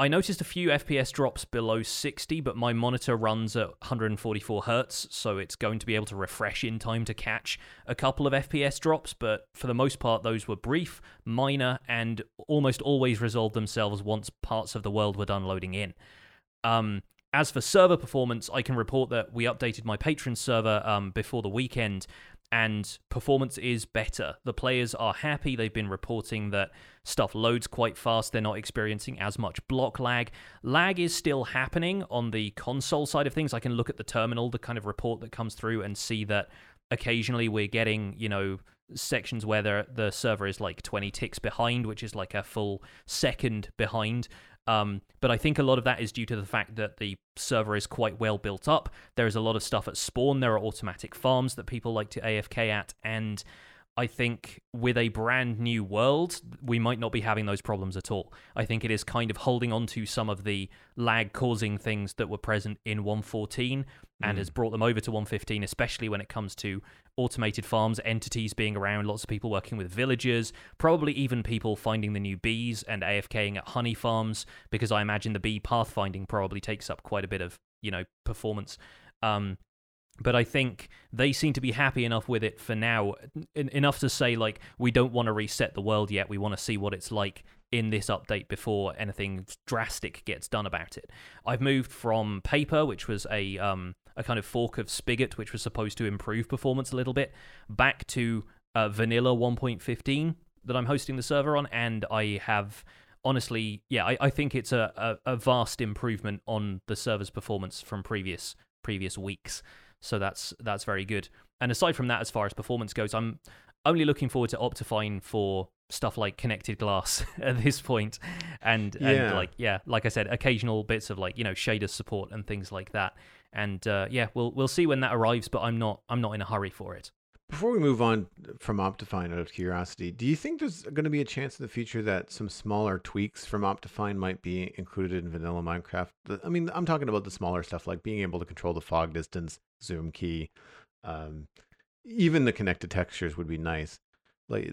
I noticed a few FPS drops below 60, but my monitor runs at 144 hertz, so it's going to be able to refresh in time to catch a couple of FPS drops. But for the most part, those were brief, minor, and almost always resolved themselves once parts of the world were done loading in. Um, as for server performance, I can report that we updated my Patreon server um, before the weekend, and performance is better. The players are happy. They've been reporting that stuff loads quite fast. They're not experiencing as much block lag. Lag is still happening on the console side of things. I can look at the terminal, the kind of report that comes through, and see that occasionally we're getting, you know, sections where the, the server is like 20 ticks behind, which is like a full second behind. Um, but I think a lot of that is due to the fact that the server is quite well built up. There is a lot of stuff at spawn. There are automatic farms that people like to AFK at, and I think with a brand new world, we might not be having those problems at all. I think it is kind of holding on to some of the lag causing things that were present in 114 and mm. has brought them over to 115, especially when it comes to automated farms, entities being around, lots of people working with villagers, probably even people finding the new bees and AFKing at honey farms, because I imagine the bee pathfinding probably takes up quite a bit of, you know, performance. Um, but I think they seem to be happy enough with it for now, en- enough to say like we don't want to reset the world yet. We want to see what it's like in this update before anything drastic gets done about it. I've moved from paper, which was a um, a kind of fork of Spigot, which was supposed to improve performance a little bit, back to uh, vanilla 1.15 that I'm hosting the server on, and I have honestly, yeah, I, I think it's a, a, a vast improvement on the server's performance from previous previous weeks. So that's that's very good. And aside from that, as far as performance goes, I'm only looking forward to Optifine for stuff like connected glass at this point, and yeah. and like yeah, like I said, occasional bits of like you know shader support and things like that. And uh, yeah, we'll we'll see when that arrives, but I'm not I'm not in a hurry for it. Before we move on from Optifine, out of curiosity, do you think there's going to be a chance in the future that some smaller tweaks from Optifine might be included in vanilla Minecraft? I mean, I'm talking about the smaller stuff like being able to control the fog distance, zoom key, um, even the connected textures would be nice. Like,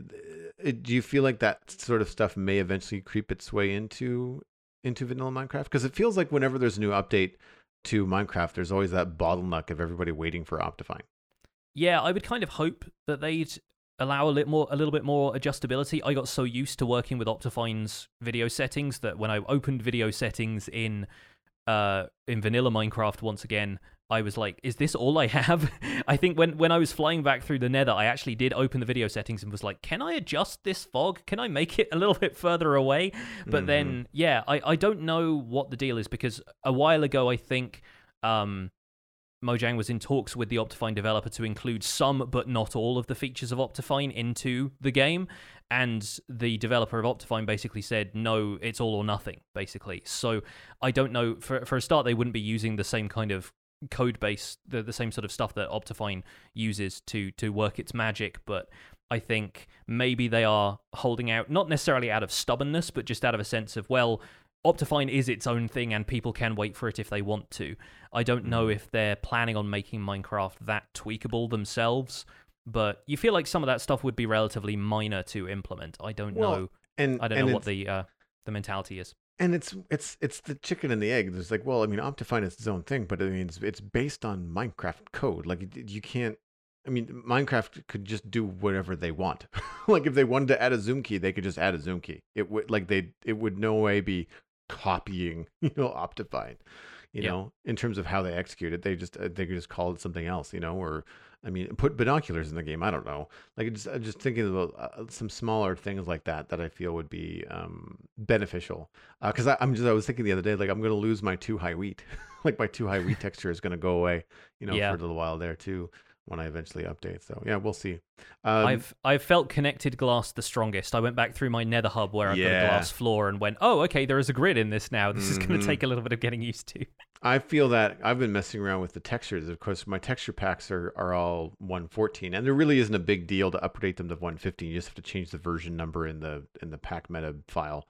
uh, do you feel like that sort of stuff may eventually creep its way into into vanilla Minecraft? Because it feels like whenever there's a new update to Minecraft, there's always that bottleneck of everybody waiting for Optifine. Yeah, I would kind of hope that they'd allow a little more, a little bit more adjustability. I got so used to working with Optifine's video settings that when I opened video settings in uh, in vanilla Minecraft once again, I was like, is this all I have? I think when, when I was flying back through the nether, I actually did open the video settings and was like, can I adjust this fog? Can I make it a little bit further away? But mm-hmm. then, yeah, I, I don't know what the deal is because a while ago, I think um, Mojang was in talks with the Optifine developer to include some but not all of the features of Optifine into the game. And the developer of Optifine basically said, no, it's all or nothing, basically. So I don't know. For, for a start, they wouldn't be using the same kind of code base, the, the same sort of stuff that Optifine uses to to work its magic, but I think maybe they are holding out, not necessarily out of stubbornness, but just out of a sense of, well, Optifine is its own thing and people can wait for it if they want to. I don't know mm. if they're planning on making Minecraft that tweakable themselves, but you feel like some of that stuff would be relatively minor to implement. I don't well, know. And I don't and know what the uh, the mentality is and it's it's it's the chicken and the egg. It's like, well, I mean, Optifine is its own thing, but I mean, it's, it's based on Minecraft code. Like you can't. I mean, Minecraft could just do whatever they want. like if they wanted to add a zoom key, they could just add a zoom key. It would like they it would no way be copying, you know, Optifine. You know, in terms of how they execute it, they just uh, they could just call it something else. You know, or I mean, put binoculars in the game. I don't know. Like, just just thinking about uh, some smaller things like that that I feel would be um, beneficial. Because uh, I'm just I was thinking the other day, like I'm going to lose my two high wheat. like my two high wheat texture is going to go away. You know, yeah. for a little while there too when I eventually update. So yeah, we'll see. Um, I've I've felt connected glass the strongest. I went back through my Nether hub where I've yeah. got a glass floor and went, oh, okay, there is a grid in this now. This mm-hmm. is going to take a little bit of getting used to. I feel that I've been messing around with the textures. Of course, my texture packs are, are all 114, and there really isn't a big deal to update them to 115. You just have to change the version number in the in the pack meta file.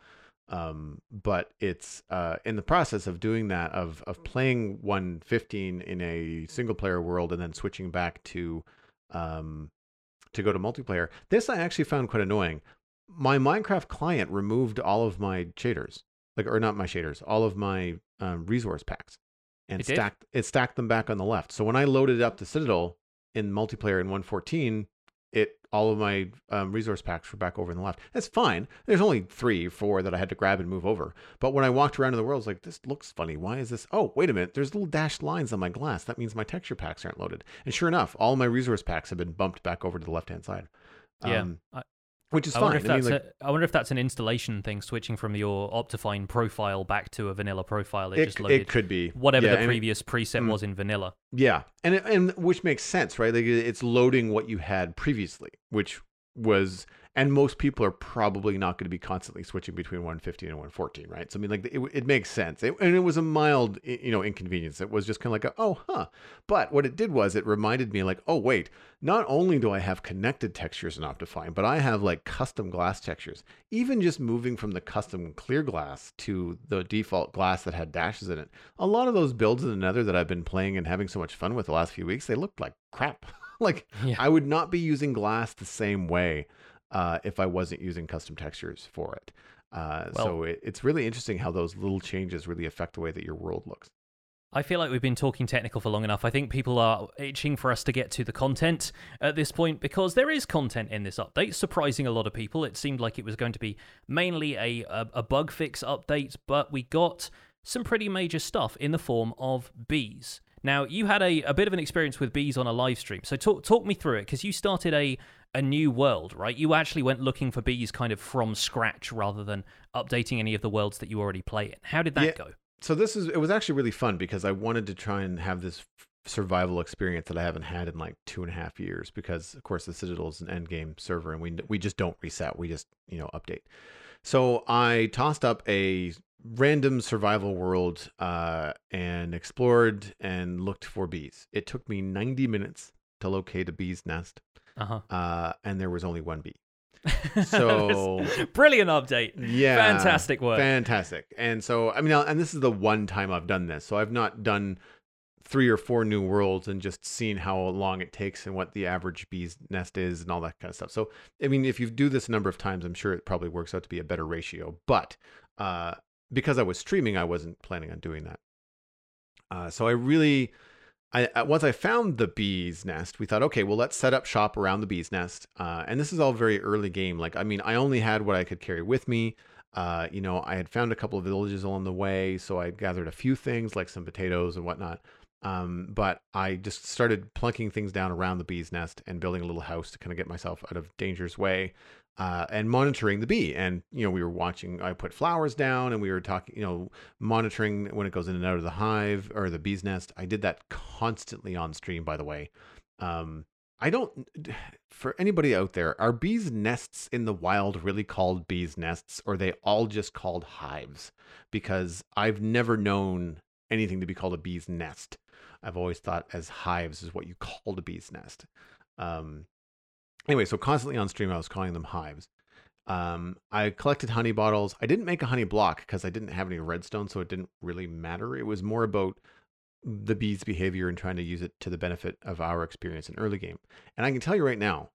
Um, but it's uh, in the process of doing that of of playing 115 in a single player world and then switching back to um, to go to multiplayer. This I actually found quite annoying. My Minecraft client removed all of my shaders, like or not my shaders, all of my um, resource packs, and it stacked did? it stacked them back on the left. So when I loaded up the Citadel in multiplayer in 114, it all of my um, resource packs were back over in the left. That's fine. There's only three, four that I had to grab and move over. But when I walked around in the world, I was like, this looks funny. Why is this? Oh, wait a minute. There's little dashed lines on my glass. That means my texture packs aren't loaded. And sure enough, all my resource packs have been bumped back over to the left hand side. Yeah. Um, I, which is I fine. Wonder if I, mean, like, a, I wonder if that's an installation thing, switching from your Optifine profile back to a vanilla profile. It, it just loaded. It could be whatever yeah, the previous it, preset mm, was in vanilla. Yeah, and it, and which makes sense, right? Like it's loading what you had previously, which was and most people are probably not going to be constantly switching between 115 and 114 right? So i mean like it, it makes sense. It, and it was a mild you know inconvenience. It was just kind of like a, oh huh. But what it did was it reminded me like oh wait not only do i have connected textures in optifine but i have like custom glass textures. Even just moving from the custom clear glass to the default glass that had dashes in it a lot of those builds in the nether that i've been playing and having so much fun with the last few weeks they looked like crap. Like yeah. I would not be using glass the same way uh, if I wasn't using custom textures for it. Uh, well, so it, it's really interesting how those little changes really affect the way that your world looks. I feel like we've been talking technical for long enough. I think people are itching for us to get to the content at this point because there is content in this update, surprising a lot of people. It seemed like it was going to be mainly a, a, a bug fix update, but we got some pretty major stuff in the form of bees. Now, you had a, a bit of an experience with bees on a live stream. So talk talk me through it because you started a a new world, right? You actually went looking for bees kind of from scratch rather than updating any of the worlds that you already play in. How did that yeah. go? So this is it was actually really fun because I wanted to try and have this survival experience that I haven't had in like two and a half years because of course the Citadel is an end game server and we we just don't reset. We just, you know, update. So I tossed up a random survival world uh, and explored and looked for bees. It took me 90 minutes to locate a bee's nest. Uh-huh. uh, and there was only one bee. So Brilliant update. yeah, Fantastic work. fantastic. And so I mean, and this is the one time I've done this. So I've not done three or four new worlds and just seen how long it takes and what the average bee's nest is and all that kind of stuff. So I mean, if you do this a number of times, I'm sure it probably works out to be a better ratio. But uh, because I was streaming, I wasn't planning on doing that. Uh, so I really, I once I found the bee's nest, we thought, okay, well let's set up shop around the bee's nest. Uh, and this is all very early game. Like I mean, I only had what I could carry with me. Uh, you know, I had found a couple of villages along the way, so I gathered a few things like some potatoes and whatnot. Um, but I just started plunking things down around the bee's nest and building a little house to kind of get myself out of danger's way. Uh, and monitoring the bee. And, you know, we were watching, I put flowers down and we were talking, you know, monitoring when it goes in and out of the hive or the bee's nest. I did that constantly on stream, by the way. Um, I don't, for anybody out there, are bees' nests in the wild really called bees' nests or they all just called hives? Because I've never known anything to be called a bee's nest. I've always thought as hives is what you called a bee's nest. Um, anyway, so constantly on stream, I was calling them hives. Um, I collected honey bottles. I didn't make a honey block because I didn't have any redstone, so it didn't really matter. It was more about the bees' behavior and trying to use it to the benefit of our experience in early game. And I can tell you right now,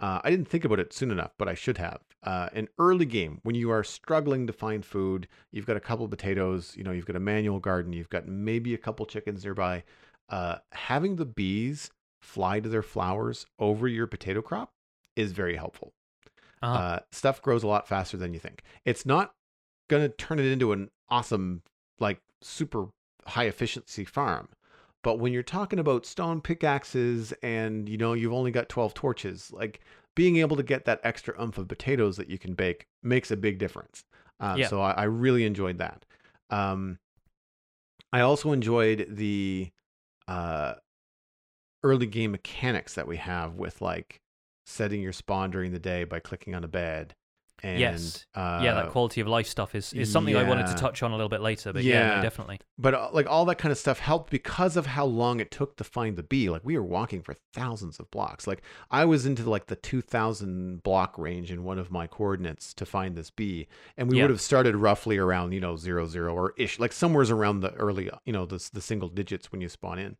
uh, I didn't think about it soon enough, but I should have. Uh, in early game, when you are struggling to find food, you've got a couple potatoes, you know, you've got a manual garden, you've got maybe a couple chickens nearby. Uh, having the bees fly to their flowers over your potato crop is very helpful. Uh-huh. Uh, stuff grows a lot faster than you think. It's not going to turn it into an awesome, like super high efficiency farm. But when you're talking about stone pickaxes and you know you've only got 12 torches, like being able to get that extra umph of potatoes that you can bake makes a big difference. Uh, Yeah. So I, I really enjoyed that. Um, I also enjoyed the uh, early game mechanics that we have with like setting your spawn during the day by clicking on a bed. And, yes. Uh, yeah, that quality of life stuff is, is something I wanted to touch on a little bit later, but yeah, no, definitely. but uh, like all that kind of stuff helped because of how long it took to find the bee like we were walking for thousands of blocks like i was into like the 2000 block range in one of my coordinates to find this bee and we Yeah. would have started roughly around you know zero zero or ish like somewhere's around the early you know the, the single digits when you spawn in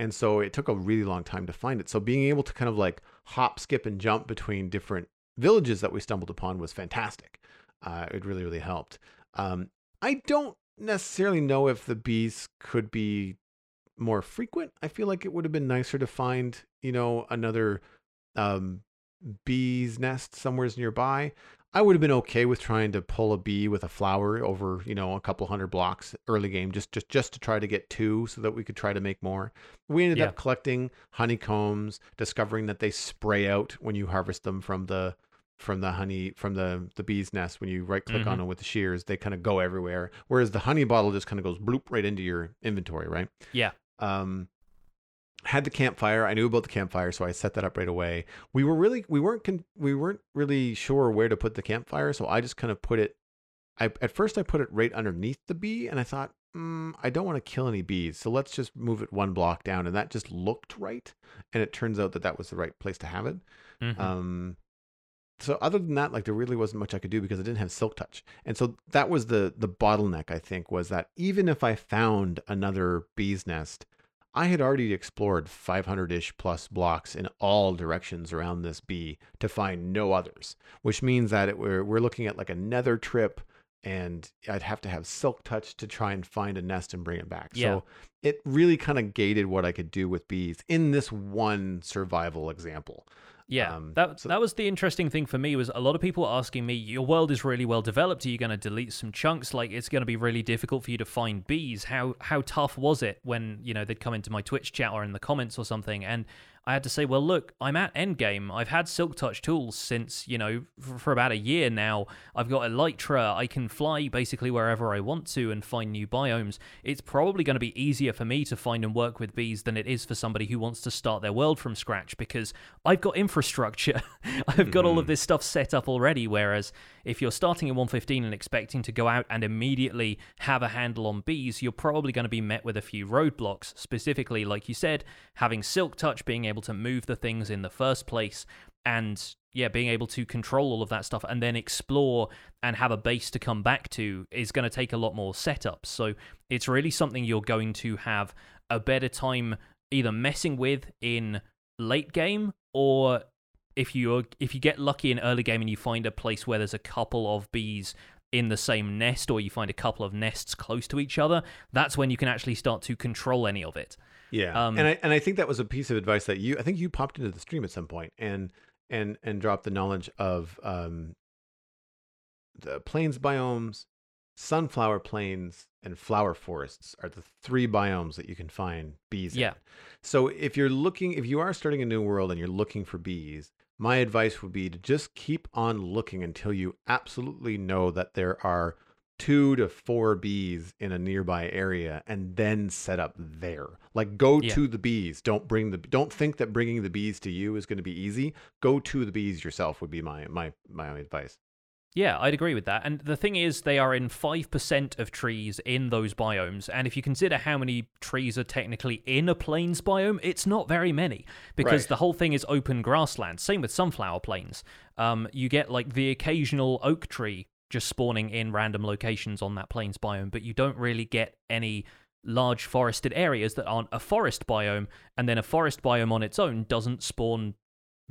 and so it took a really long time to find it so being able to kind of like hop skip and jump between different villages that we stumbled upon was fantastic uh, it really really helped um, i don't necessarily know if the bees could be more frequent. I feel like it would have been nicer to find, you know, another um, bee's nest somewhere's nearby. I would have been okay with trying to pull a bee with a flower over, you know, a couple hundred blocks early game, just just just to try to get two, so that we could try to make more. We ended Yeah. up collecting honeycombs, discovering that they spray out when you harvest them from the from the honey from the the bee's nest when you right click on Mhm. them with the shears they kind of go everywhere whereas the honey bottle just kind of goes bloop right into your inventory right Yeah. um had the campfire i knew about the campfire so i set that up right away we were really we weren't con- we weren't really sure where to put the campfire so i just kind of put it i at first i put it right underneath the bee and i thought mm, i don't want to kill any bees so let's just move it one block down and that just looked right and it turns out that that was the right place to have it Mhm. um, so other than that, like there really wasn't much I could do because I didn't have silk touch. And so that was the the bottleneck, I think, was that even if I found another bee's nest, I had already explored 500-ish plus blocks in all directions around this bee to find no others, which means that it, we're we're looking at like another trip and I'd have to have silk touch to try and find a nest and bring it back. Yeah. So it really kind of gated what I could do with bees in this one survival example. Yeah, Um, that so- that was the interesting thing for me was a lot of people asking me, "Your world is really well developed. Are you going to delete some chunks? Like it's going to be really difficult for you to find bees. How how tough was it when you know they'd come into my Twitch chat or in the comments or something?" And I had to say, "Well, look, I'm at endgame. I've had Silk Touch tools since you know for, for about a year now. I've got Elytra. I can fly basically wherever I want to and find new biomes. It's probably going to be easier for me to find and work with bees than it is for somebody who wants to start their world from scratch because I've got infrastructure. I've got all of mm-hmm. this stuff set up already. Whereas if you're starting at 115 and expecting to go out and immediately have a handle on bees, you're probably going to be met with a few roadblocks. Specifically, like you said, having Silk Touch, being able able to move the things in the first place and yeah, being able to control all of that stuff and then explore and have a base to come back to is going to take a lot more setup. So it's really something you're going to have a better time either messing with in late game or if you if you get lucky in early game and you find a place where there's a couple of bees in the same nest or you find a couple of nests close to each other, that's when you can actually start to control any of it. Yeah. Um, and I and I think that was a piece of advice that you I think you popped into the stream at some point and and and dropped the knowledge of um the plains biomes, sunflower plains, and flower forests are the three biomes that you can find bees yeah. in. So if you're looking if you are starting a new world and you're looking for bees, my advice would be to just keep on looking until you absolutely know that there are two to four bees in a nearby area and then set up there like go yeah. to the bees don't bring the don't think that bringing the bees to you is going to be easy go to the bees yourself would be my my my only advice yeah, I'd agree with that. And the thing is, they are in 5% of trees in those biomes. And if you consider how many trees are technically in a plains biome, it's not very many because right. the whole thing is open grassland. Same with sunflower plains. Um, you get like the occasional oak tree just spawning in random locations on that plains biome, but you don't really get any large forested areas that aren't a forest biome. And then a forest biome on its own doesn't spawn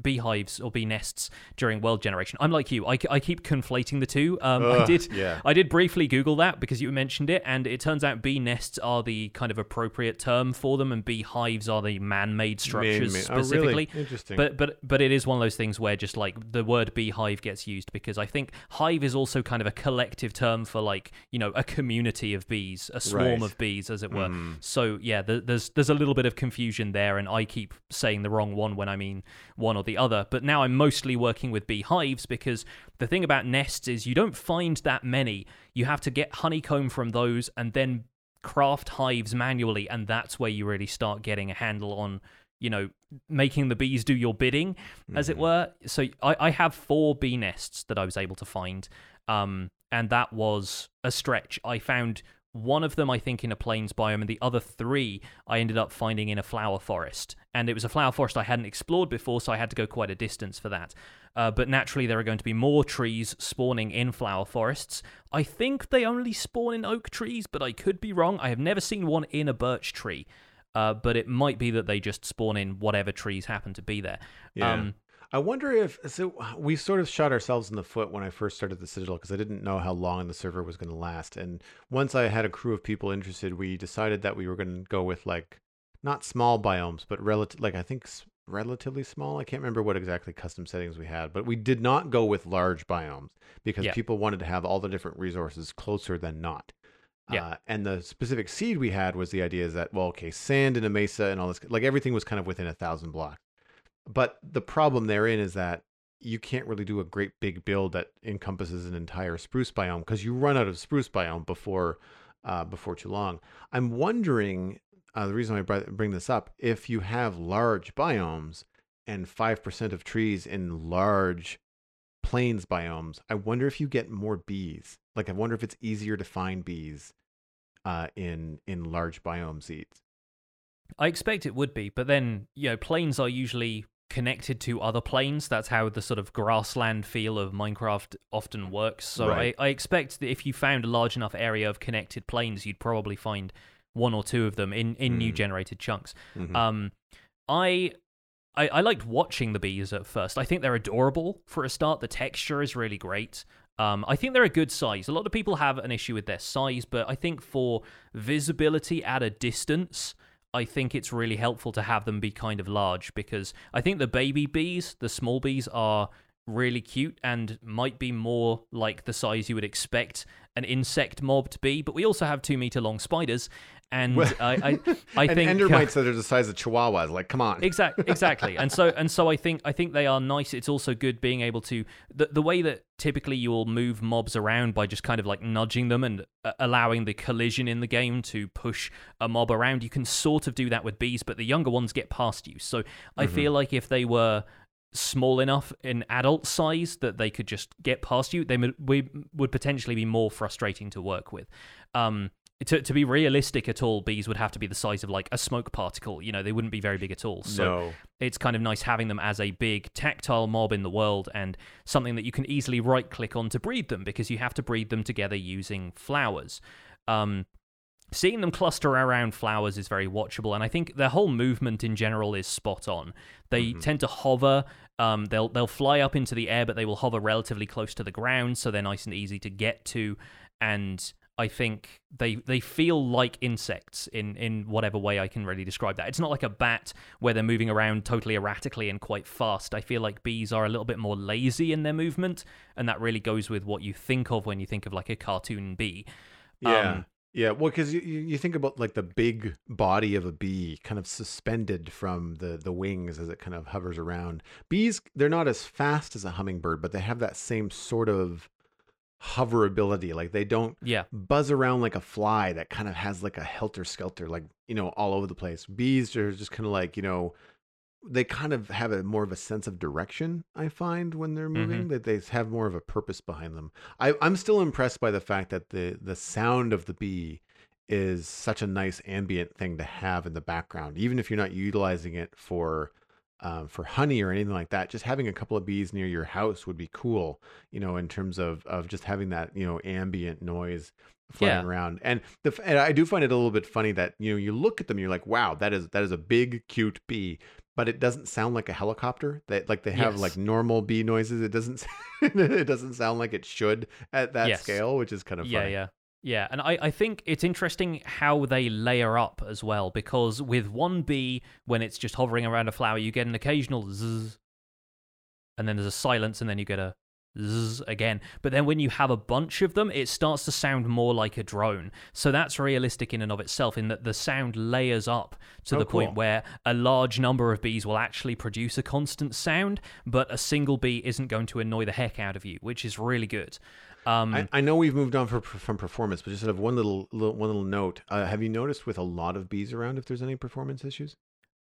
beehives or bee nests during world generation. I'm like you. I, I keep conflating the two. Um, Ugh, I did yeah. I did briefly Google that because you mentioned it, and it turns out bee nests are the kind of appropriate term for them, and beehives are the man-made structures man-made. specifically. Oh, really? Interesting. But but but it is one of those things where just like the word beehive gets used because I think hive is also kind of a collective term for like you know a community of bees, a swarm right. of bees, as it were. Mm. So yeah, there's there's a little bit of confusion there, and I keep saying the wrong one when I mean one or the other. But now I'm mostly working with beehives because the thing about nests is you don't find that many. You have to get honeycomb from those and then craft hives manually, and that's where you really start getting a handle on you know, making the bees do your bidding, as mm-hmm. it were. So I, I, have four bee nests that I was able to find, um, and that was a stretch. I found one of them, I think, in a plains biome, and the other three I ended up finding in a flower forest. And it was a flower forest I hadn't explored before, so I had to go quite a distance for that. Uh, but naturally, there are going to be more trees spawning in flower forests. I think they only spawn in oak trees, but I could be wrong. I have never seen one in a birch tree. Uh, but it might be that they just spawn in whatever trees happen to be there. Yeah. Um, I wonder if so. We sort of shot ourselves in the foot when I first started the Citadel because I didn't know how long the server was going to last. And once I had a crew of people interested, we decided that we were going to go with like not small biomes, but relative, like I think relatively small. I can't remember what exactly custom settings we had, but we did not go with large biomes because yeah. people wanted to have all the different resources closer than not. Yeah. Uh, and the specific seed we had was the idea is that well, okay, sand in a mesa and all this, like everything was kind of within a thousand blocks. But the problem therein is that you can't really do a great big build that encompasses an entire spruce biome because you run out of spruce biome before uh, before too long. I'm wondering uh, the reason I bring this up if you have large biomes and five percent of trees in large plains biomes, I wonder if you get more bees. Like I wonder if it's easier to find bees uh, in in large biome seeds. I expect it would be, but then you know plains are usually connected to other plains. That's how the sort of grassland feel of Minecraft often works. So right. I, I expect that if you found a large enough area of connected plains, you'd probably find one or two of them in, in mm. new generated chunks. Mm-hmm. Um, I, I I liked watching the bees at first. I think they're adorable for a start. The texture is really great. Um, I think they're a good size. A lot of people have an issue with their size, but I think for visibility at a distance, I think it's really helpful to have them be kind of large because I think the baby bees, the small bees, are really cute and might be more like the size you would expect an insect mob to be. But we also have two meter long spiders, and well, I, I, I and think endermites uh, that are the size of chihuahuas. Like, come on. Exactly, exactly. and so and so, I think I think they are nice. It's also good being able to the the way that typically you will move mobs around by just kind of like nudging them and uh, allowing the collision in the game to push a mob around. You can sort of do that with bees, but the younger ones get past you. So I mm-hmm. feel like if they were small enough in adult size that they could just get past you, they would, we would potentially be more frustrating to work with. Um, to, to be realistic at all, bees would have to be the size of like a smoke particle. You know, they wouldn't be very big at all. So no. it's kind of nice having them as a big tactile mob in the world and something that you can easily right click on to breed them because you have to breed them together using flowers. Um, seeing them cluster around flowers is very watchable, and I think their whole movement in general is spot on. They Mhm. tend to hover. Um, they'll they'll fly up into the air, but they will hover relatively close to the ground, so they're nice and easy to get to. And I think they they feel like insects in in whatever way I can really describe that. It's not like a bat where they're moving around totally erratically and quite fast. I feel like bees are a little bit more lazy in their movement, and that really goes with what you think of when you think of like a cartoon bee. Yeah. Um, yeah, well, because you, you you think about like the big body of a bee kind of suspended from the, the wings as it kind of hovers around. Bees, they're not as fast as a hummingbird, but they have that same sort of hoverability. Like they don't Yeah, buzz around like a fly that kind of has like a helter skelter, like, you know, all over the place. Bees are just kind of like, you know, they kind of have a more of a sense of direction, I find, when they're moving, mm-hmm. that they have more of a purpose behind them. I, I'm still impressed by the fact that the, the sound of the bee is such a nice ambient thing to have in the background, even if you're not utilizing it for um, for honey or anything like that. Just having a couple of bees near your house would be cool, you know, in terms of of just having that you know ambient noise flying Yeah. around. And the and I do find it a little bit funny that you know you look at them, you're like, wow, that is that is a big cute bee. But it doesn't sound like a helicopter. That like they have Yes. like normal bee noises. It doesn't. it doesn't sound like it should at that Yes. scale, which is kind of yeah, funny. yeah. Yeah, and I, I think it's interesting how they layer up as well, because with one bee, when it's just hovering around a flower, you get an occasional zzz, and then there's a silence, and then you get a zzz again. But then when you have a bunch of them, it starts to sound more like a drone. So that's realistic in and of itself, in that the sound layers up to Oh, the point where a large number of bees will actually produce a constant sound, but a single bee isn't going to annoy the heck out of you, which is really good. Um, I, I know we've moved on for, from performance, but just sort of one little, little one little note. Uh, have you noticed with a lot of bees around if there's any performance issues?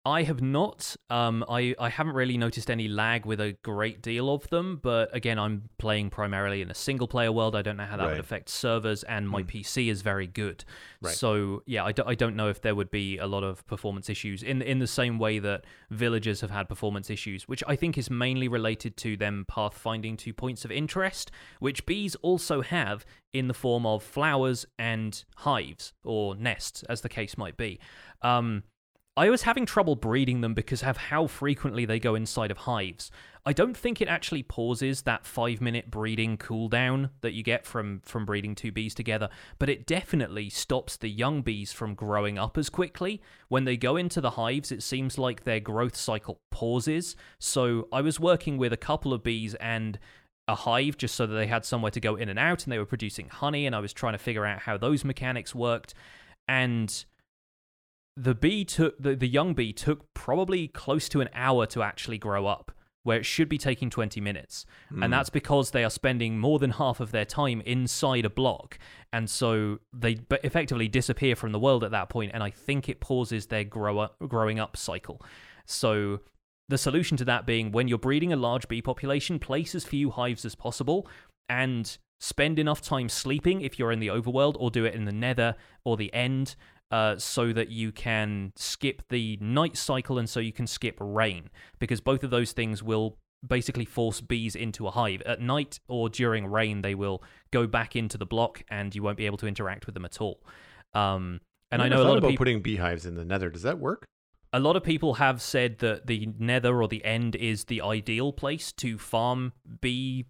I have not. Um, I, I haven't really noticed any lag with a great deal of them, but again, I'm playing primarily in a single player world. I don't know how that Right. would affect servers, and my Hmm. PC is very good. Right. So, yeah, I, do, I don't know if there would be a lot of performance issues in, in the same way that villagers have had performance issues, which I think is mainly related to them pathfinding to points of interest, which bees also have in the form of flowers and hives, or nests, as the case might be. Um, I was having trouble breeding them because of how frequently they go inside of hives. I don't think it actually pauses that five minute breeding cooldown that you get from, from breeding two bees together, but it definitely stops the young bees from growing up as quickly. When they go into the hives, it seems like their growth cycle pauses. So I was working with a couple of bees and a hive just so that they had somewhere to go in and out and they were producing honey, and I was trying to figure out how those mechanics worked. And the bee took the, the young bee took probably close to an hour to actually grow up where it should be taking 20 minutes. Hmm. and that's because they are spending more than half of their time inside a block. And so they effectively disappear from the world at that point and i think it pauses their grow up, growing up cycle. So the solution to that being when you're breeding a large bee population place as few hives as possible and spend enough time sleeping if you're in the overworld or do it in the nether or the end uh, so that you can skip the night cycle and so you can skip rain because both of those things will basically force bees into a hive at night or during rain they will go back into the block and you won't be able to interact with them at all um, and i know a lot of about people putting beehives in the nether. Does that work? a lot of people have said that the nether or the end is the ideal place to farm bee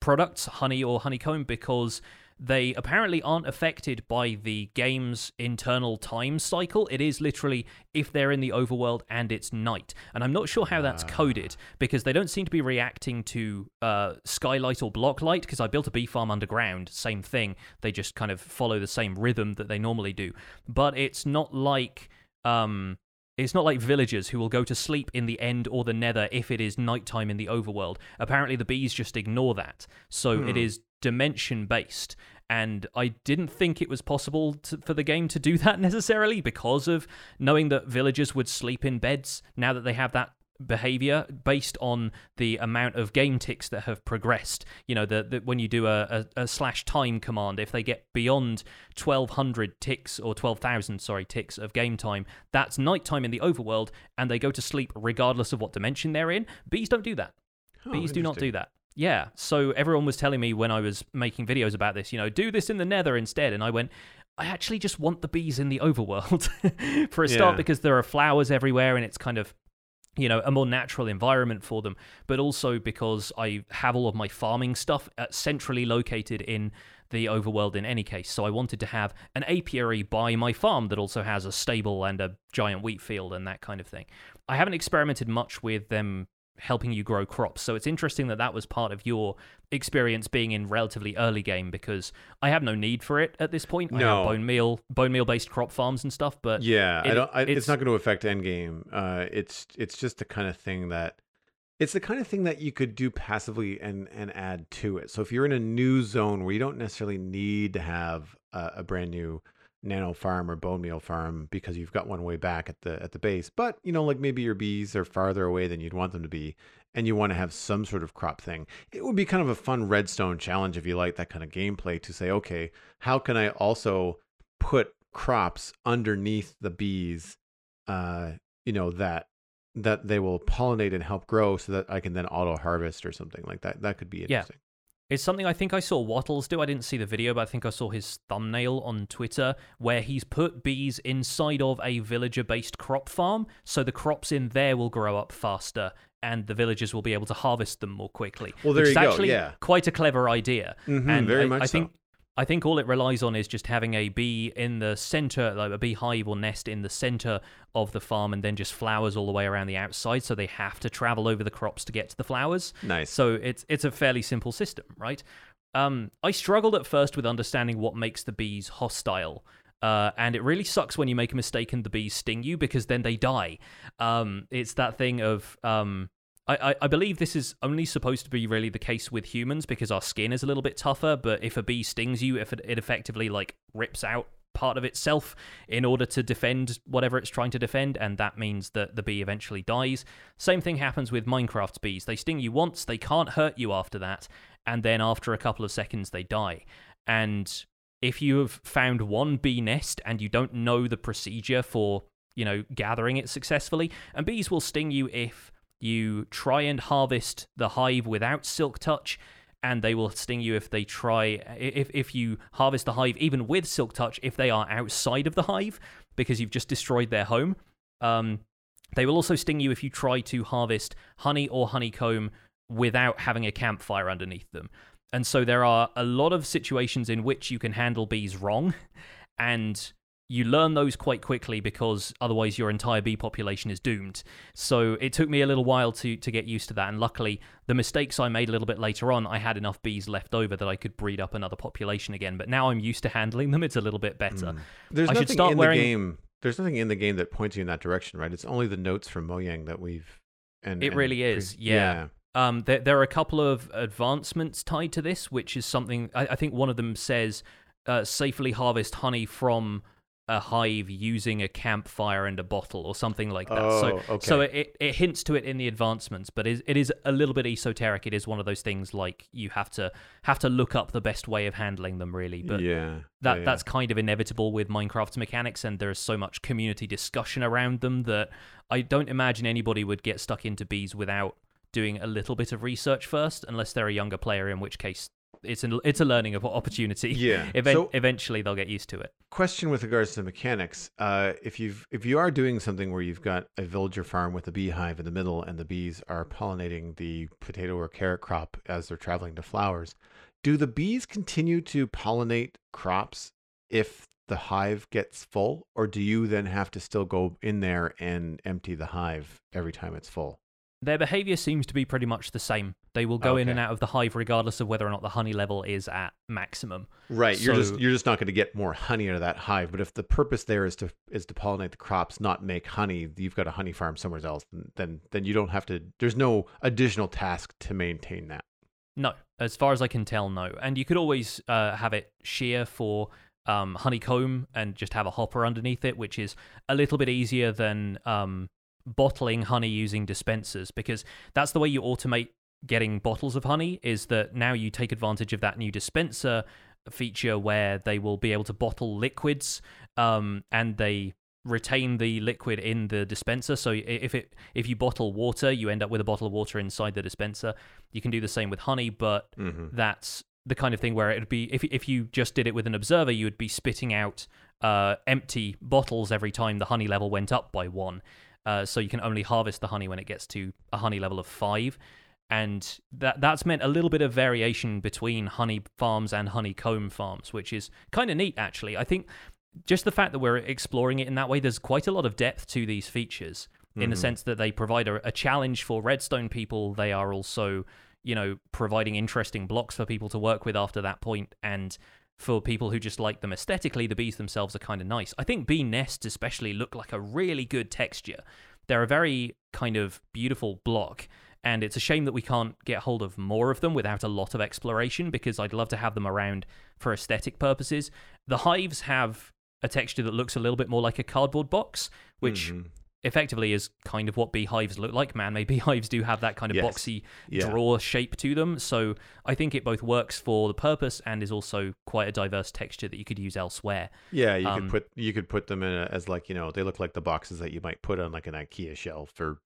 products, honey or honeycomb, because they apparently aren't affected by the game's internal time cycle. It is literally if they're in the overworld and it's night. And I'm not sure how that's Ah. coded because they don't seem to be reacting to uh, skylight or block light. Because I built a bee farm underground, same thing. They just kind of follow the same rhythm that they normally do. But it's not like. Um, it's not like villagers who will go to sleep in the end or the nether if it is nighttime in the overworld. Apparently, the bees just ignore that. So it Hmm. is dimension based. And I didn't think it was possible to, for the game to do that necessarily because of knowing that villagers would sleep in beds now that they have that behavior based on the amount of game ticks that have progressed. You know, the when you do a, a, a, slash time command, if they get beyond 1200 ticks or 12,000, sorry, ticks of game time, that's nighttime in the overworld and they go to sleep regardless of what dimension they're in. Bees don't do that. Oh, Bees do not do that. Yeah. So everyone was telling me when I was making videos about this, you know, do this in the nether instead. And I went, I actually just want the bees in the overworld for a start Yeah. because there are flowers everywhere and it's kind of you know a more natural environment for them but also because i have all of my farming stuff uh, centrally located in the overworld in any case so i wanted to have an apiary by my farm that also has a stable and a giant wheat field and that kind of thing i haven't experimented much with them helping you grow crops so it's interesting that that was part of your experience being in relatively early game because i have no need for it at this point i No. have bone meal bone meal based crop farms and stuff but Yeah, I it- don't. I, it's, it's- not going to affect endgame. Uh, it's it's just the kind of thing that it's the kind of thing that you could do passively and and add to it. So if you're in a new zone where you don't necessarily need to have a, a brand new nano farm or bone meal farm because you've got one way back at the at the base, but you know like maybe your bees are farther away than you'd want them to be, and you want to have some sort of crop thing. It would be kind of a fun redstone challenge if you like that kind of gameplay to say, okay, how can I also put crops underneath the bees uh you know that that they will pollinate and help grow so that I can then auto harvest or something like that? That could be interesting It's something I think I saw Wattles do. I didn't see the video, but I think I saw his thumbnail on Twitter where he's put bees inside of a villager based crop farm. So the crops in there will grow up faster and the villagers will be able to harvest them more quickly. Well, there you is go, actually yeah. quite a clever idea. Mhm, and very I, much I so. I think all it relies on is just having a bee in the center, like a beehive or nest in the center of the farm, and then just flowers all the way around the outside. So they have to travel over the crops to get to the flowers. nice So it's it's a fairly simple system, right? Um, I struggled at first with understanding what makes the bees hostile. Uh, and it really sucks when you make a mistake and the bees sting you because then they die. Um, it's that thing of um, I, I, I believe this is only supposed to be really the case with humans because our skin is a little bit tougher. But if a bee stings you, if it, it effectively like rips out part of itself in order to defend whatever it's trying to defend, and that means that the bee eventually dies. Same thing happens with Minecraft's bees. They sting you once, they can't hurt you after that, and then after a couple of seconds they die. And if you have found one bee nest and you don't know the procedure for, you know, gathering it successfully, and bees will sting you if you try and harvest the hive without silk touch and they will sting you if they try if if you harvest the hive even with silk touch if they are outside of the hive because you've just destroyed their home. Um they will also sting you if you try to harvest honey or honeycomb without having a campfire underneath them. And so there are a lot of situations in which you can handle bees wrong and you learn those quite quickly because otherwise your entire bee population is doomed. So it took me a little while to to get used to that, and luckily the mistakes I made a little bit later on, I had enough bees left over that I could breed up another population again. But now I'm used to handling them; it's a little bit better. there's I should nothing start in wearing- the game there's nothing in the game that points you in that direction right it's only the notes from Mojang that we've and It and really pre- is, yeah. Um, there, there are a couple of advancements tied to this, which is something I, I think one of them says uh, safely harvest honey from a hive using a campfire and a bottle or something like that. so, Oh, okay. so it, it hints to it in the advancements, but it, it is a little bit esoteric. It is one of those things like you have to have to look up the best way of handling them, really. But yeah that yeah, that's kind of inevitable with Minecraft's mechanics, and there's so much community discussion around them that I don't imagine anybody would get stuck into bees without doing a little bit of research first, unless they're a younger player, in which case it's an it's a learning op- opportunity. Yeah. Even- So- eventually they'll get used to it. question with regards to mechanics uh if you've if you are doing something where you've got a villager farm with a beehive in the middle and the bees are pollinating the potato or carrot crop as they're traveling to flowers do the bees continue to pollinate crops if the hive gets full or do you then have to still go in there and empty the hive every time it's full Their behavior seems to be pretty much the same. They will go in and out of the hive regardless of whether or not the honey level is at maximum. right you're just you're just not going to get more honey out of that hive but if the purpose there is to is to pollinate the crops not make honey you've got a honey farm somewhere else then then you don't have to there's no additional task to maintain that No, as far as I can tell, no. And you could always uh, have it shear for um, honeycomb and just have a hopper underneath it, which is a little bit easier than um, bottling honey using dispensers because that's the way you automate getting bottles of honey is that now you take advantage of that new dispenser feature where they will be able to bottle liquids um, and they retain the liquid in the dispenser. So if it if you bottle water you end up with a bottle of water inside the dispenser. You can do the same with honey but Mm-hmm. that's the kind of thing where it would be if if you just did it with an observer you would be spitting out uh, empty bottles every time the honey level went up by one uh, so you can only harvest the honey when it gets to a honey level of five and that that's meant a little bit of variation between honey farms and honeycomb farms, which is kind of neat actually. I think just the fact that we're exploring it in that way, there's quite a lot of depth to these features in the Mhm. sense that they provide a, a challenge for redstone people. They are also, you know, providing interesting blocks for people to work with after that point, and for people who just like them aesthetically, the bees themselves are kind of nice. I think bee nests especially look like a really good texture. They're a very kind of beautiful block and it's a shame that we can't get hold of more of them without a lot of exploration because I'd love to have them around for aesthetic purposes. The hives have a texture that looks a little bit more like a cardboard box, which Mhm. Effectively is kind of what beehives look like. Man, maybe beehives do have that kind of Yes. boxy Yeah. draw shape to them. So I think it both works for the purpose and is also quite a diverse texture that you could use elsewhere. Yeah, you Um, could put you could put them in a, as like you know they look like the boxes that you might put on like an IKEA shelf or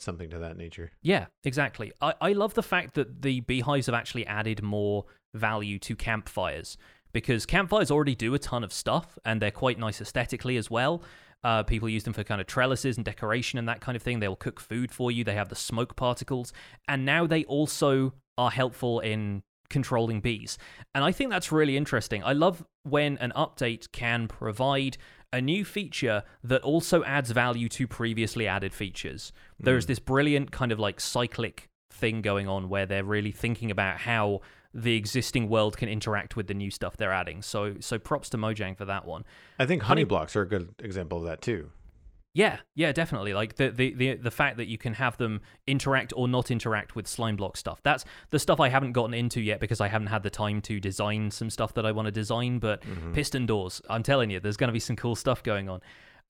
something to that nature. Yeah, exactly. I, I love the fact that the beehives have actually added more value to campfires because campfires already do a ton of stuff and they're quite nice aesthetically as well. Uh, people use them for kind of trellises and decoration and that kind of thing. They'll cook food for you. They have the smoke particles, and now they also are helpful in controlling bees. And I think that's really interesting. I love when an update can provide a new feature that also adds value to previously added features. There's this brilliant kind of like cyclic thing going on where they're really thinking about how the existing world can interact with the new stuff they're adding. So so props to Mojang for that one. I think Honey- honey blocks are a good example of that too. Yeah, yeah, definitely. Like the, the the the fact that you can have them interact or not interact with slime block stuff. That's the stuff I haven't gotten into yet because I haven't had the time to design some stuff that I want to design. But Mm-hmm. piston doors, I'm telling you, there's going to be some cool stuff going on.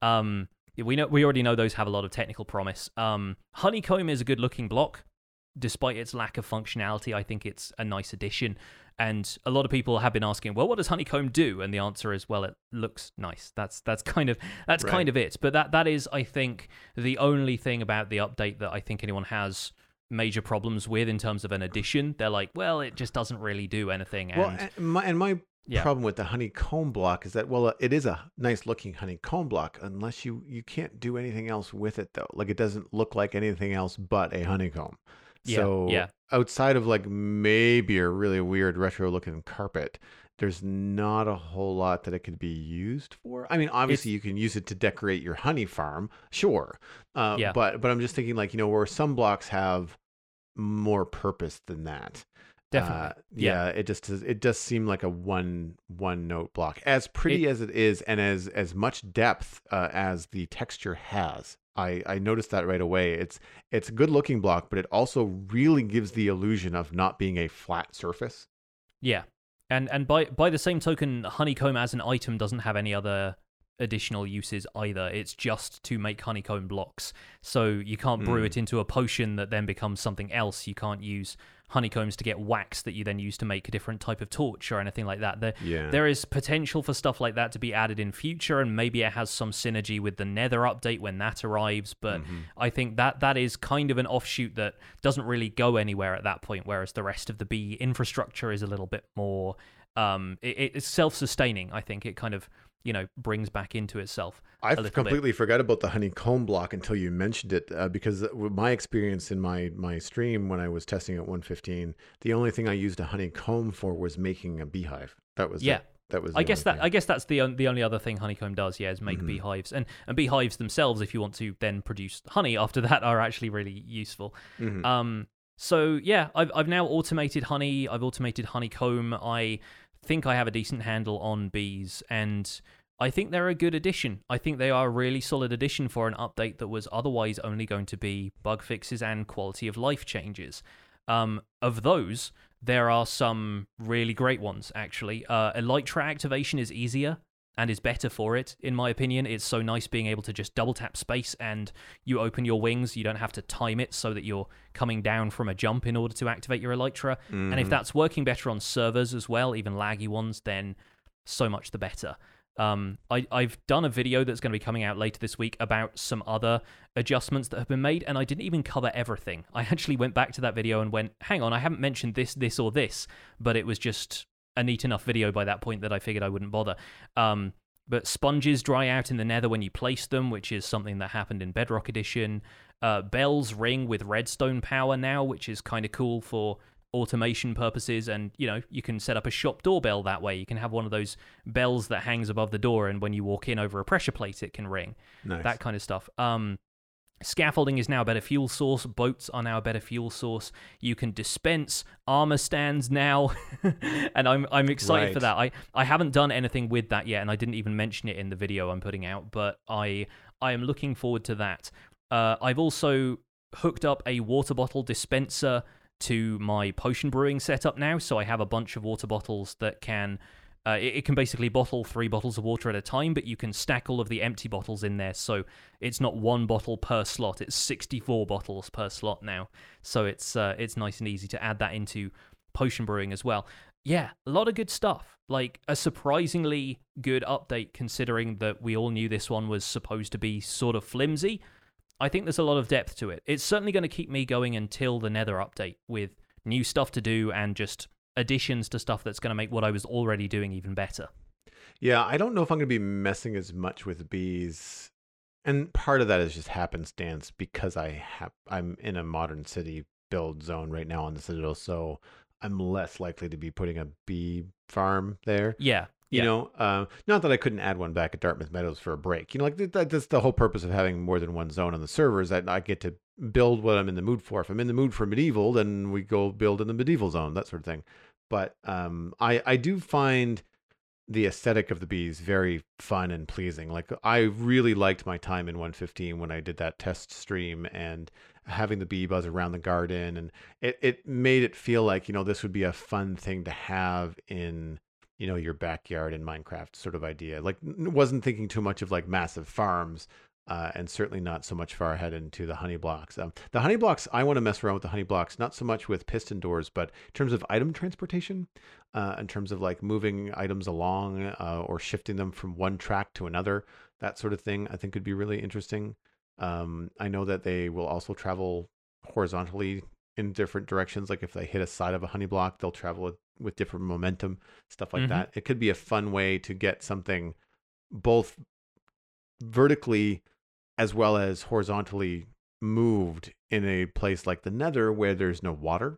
Um, we know we already know those have a lot of technical promise. Um, honeycomb is a good looking block, despite its lack of functionality. I think it's a nice addition. And a lot of people have been asking, well, what does honeycomb do? And the answer is, well, it looks nice. That's that's kind of that's Right. kind of it. But that that is, I think, the only thing about the update that I think anyone has major problems with in terms of an addition. They're like, well, it just doesn't really do anything. And Well, and my, and my Yeah. problem with the honeycomb block is that well, uh, it is a nice looking honeycomb block unless you you can't do anything else with it though. Like it doesn't look like anything else but a honeycomb. Yeah, So yeah. outside of like maybe a really weird retro looking carpet, there's not a whole lot that it could be used for. I mean, obviously you can use it to decorate your honey farm, sure. Uh, Yeah. But but I'm just thinking like you know where some blocks have more purpose than that. Definitely. Uh, Yeah. yeah. it just does, it does seem like a one one note block. As pretty as it is, and as as much depth uh, as the texture has, I I noticed that right away. It's it's a good looking block, but it also really gives the illusion of not being a flat surface. Yeah, and and by by the same token, honeycomb as an item doesn't have any other additional uses either. It's just to make honeycomb blocks. So you can't brew Mm. it into a potion that then becomes something else. You can't use honeycombs to get wax that you then use to make a different type of torch or anything like that. There, Yeah. there is potential for stuff like that to be added in future, and maybe it has some synergy with the Nether update when that arrives. But Mhm. I think that that is kind of an offshoot that doesn't really go anywhere at that point, whereas the rest of the bee infrastructure is a little bit more. Um, it, it's self-sustaining. I think it kind of you know brings back into itself. I little bit. completely forgot about the honeycomb block until you mentioned it uh, because my experience in my my stream when I was testing at 115, the only thing I used a honeycomb for was making a beehive. That was Yeah. it. that was. I guess that thing. I guess that's the on- the only other thing honeycomb does. Yeah, is make Mhm. beehives and and beehives themselves, if you want to then produce honey after that, are actually really useful. Mhm. Um, so yeah, I've I've now automated honey. I've automated honeycomb. I think I have a decent handle on bees, and I think they're a good addition. I think they are a really solid addition for an update that was otherwise only going to be bug fixes and quality of life changes. Um, of those, there are some really great ones actually. Uh, Elytra activation is easier. And is better for it, in my opinion. It's so nice being able to just double tap space and you open your wings. You don't have to time it so that you're coming down from a jump in order to activate your Elytra. Mm-hmm. And if that's working better on servers as well, even laggy ones, then so much the better. Um, I, I've done a video that's going to be coming out later this week about some other adjustments that have been made, and I didn't even cover everything. I actually went back to that video and went, hang on, I haven't mentioned this, this, or this, but it was just a neat enough video by that point that I figured I wouldn't bother. Um, but sponges dry out in the nether when you place them, which is something that happened in Bedrock Edition. Uh, bells ring with redstone power now, which is kind of cool for automation purposes and you know you can set up a shop doorbell that way you can have one of those bells that hangs above the door and when you walk in over a pressure plate it can ring nice. that kind of stuff um Scaffolding is now a better fuel source. Boats are now a better fuel source. You can dispense armor stands now, and I'm I'm excited right. for that. I, I haven't done anything with that yet, and I didn't even mention it in the video I'm putting out. But I I am looking forward to that. Uh, I've also hooked up a water bottle dispenser to my potion brewing setup now. So I have a bunch of water bottles that can. Uh, it, it, can basically bottle three bottles of water at a time, but you can stack all of the empty bottles in there. So it's not one bottle per slot; it's sixty-four bottles per slot now. So it's uh, it's nice and easy to add that into potion brewing as well. Yeah, a lot of good stuff. Like a surprisingly good update, considering that we all knew this one was supposed to be sort of flimsy. I think there's a lot of depth to it. It's certainly going to keep me going until the Nether update with new stuff to do and just additions to stuff that's going to make what I was already doing even better. Yeah, I don't know if I'm going to be messing as much with bees. And part of that is just happenstance because I have I'm in a modern city build zone right now on the Citadel, so I'm less likely to be putting a bee farm there. Yeah. You yeah. know, uh, not that I couldn't add one back at Dartmouth Meadows for a break. You know, like that, that's the whole purpose of having more than one zone on the server is that I get to build what I'm in the mood for. If I'm in the mood for medieval, then we go build in the medieval zone, that sort of thing. But um, I I do find the aesthetic of the bees very fun and pleasing. Like I really liked my time in 115 when I did that test stream and having the bee buzz around the garden and it, it made it feel like, you know, this would be a fun thing to have in you know your backyard in Minecraft sort of idea. Like wasn't thinking too much of like massive farms, uh, and certainly not so much far ahead into the honey blocks. Um, the honey blocks, I want to mess around with the honey blocks, not so much with piston doors, but in terms of item transportation, uh, in terms of like moving items along uh, or shifting them from one track to another, that sort of thing, I think would be really interesting. Um, I know that they will also travel horizontally in different directions. Like if they hit a side of a honey block, they'll travel with different momentum, stuff like mm-hmm. that. It could be a fun way to get something both vertically as well as horizontally moved in a place like the nether where there's no water.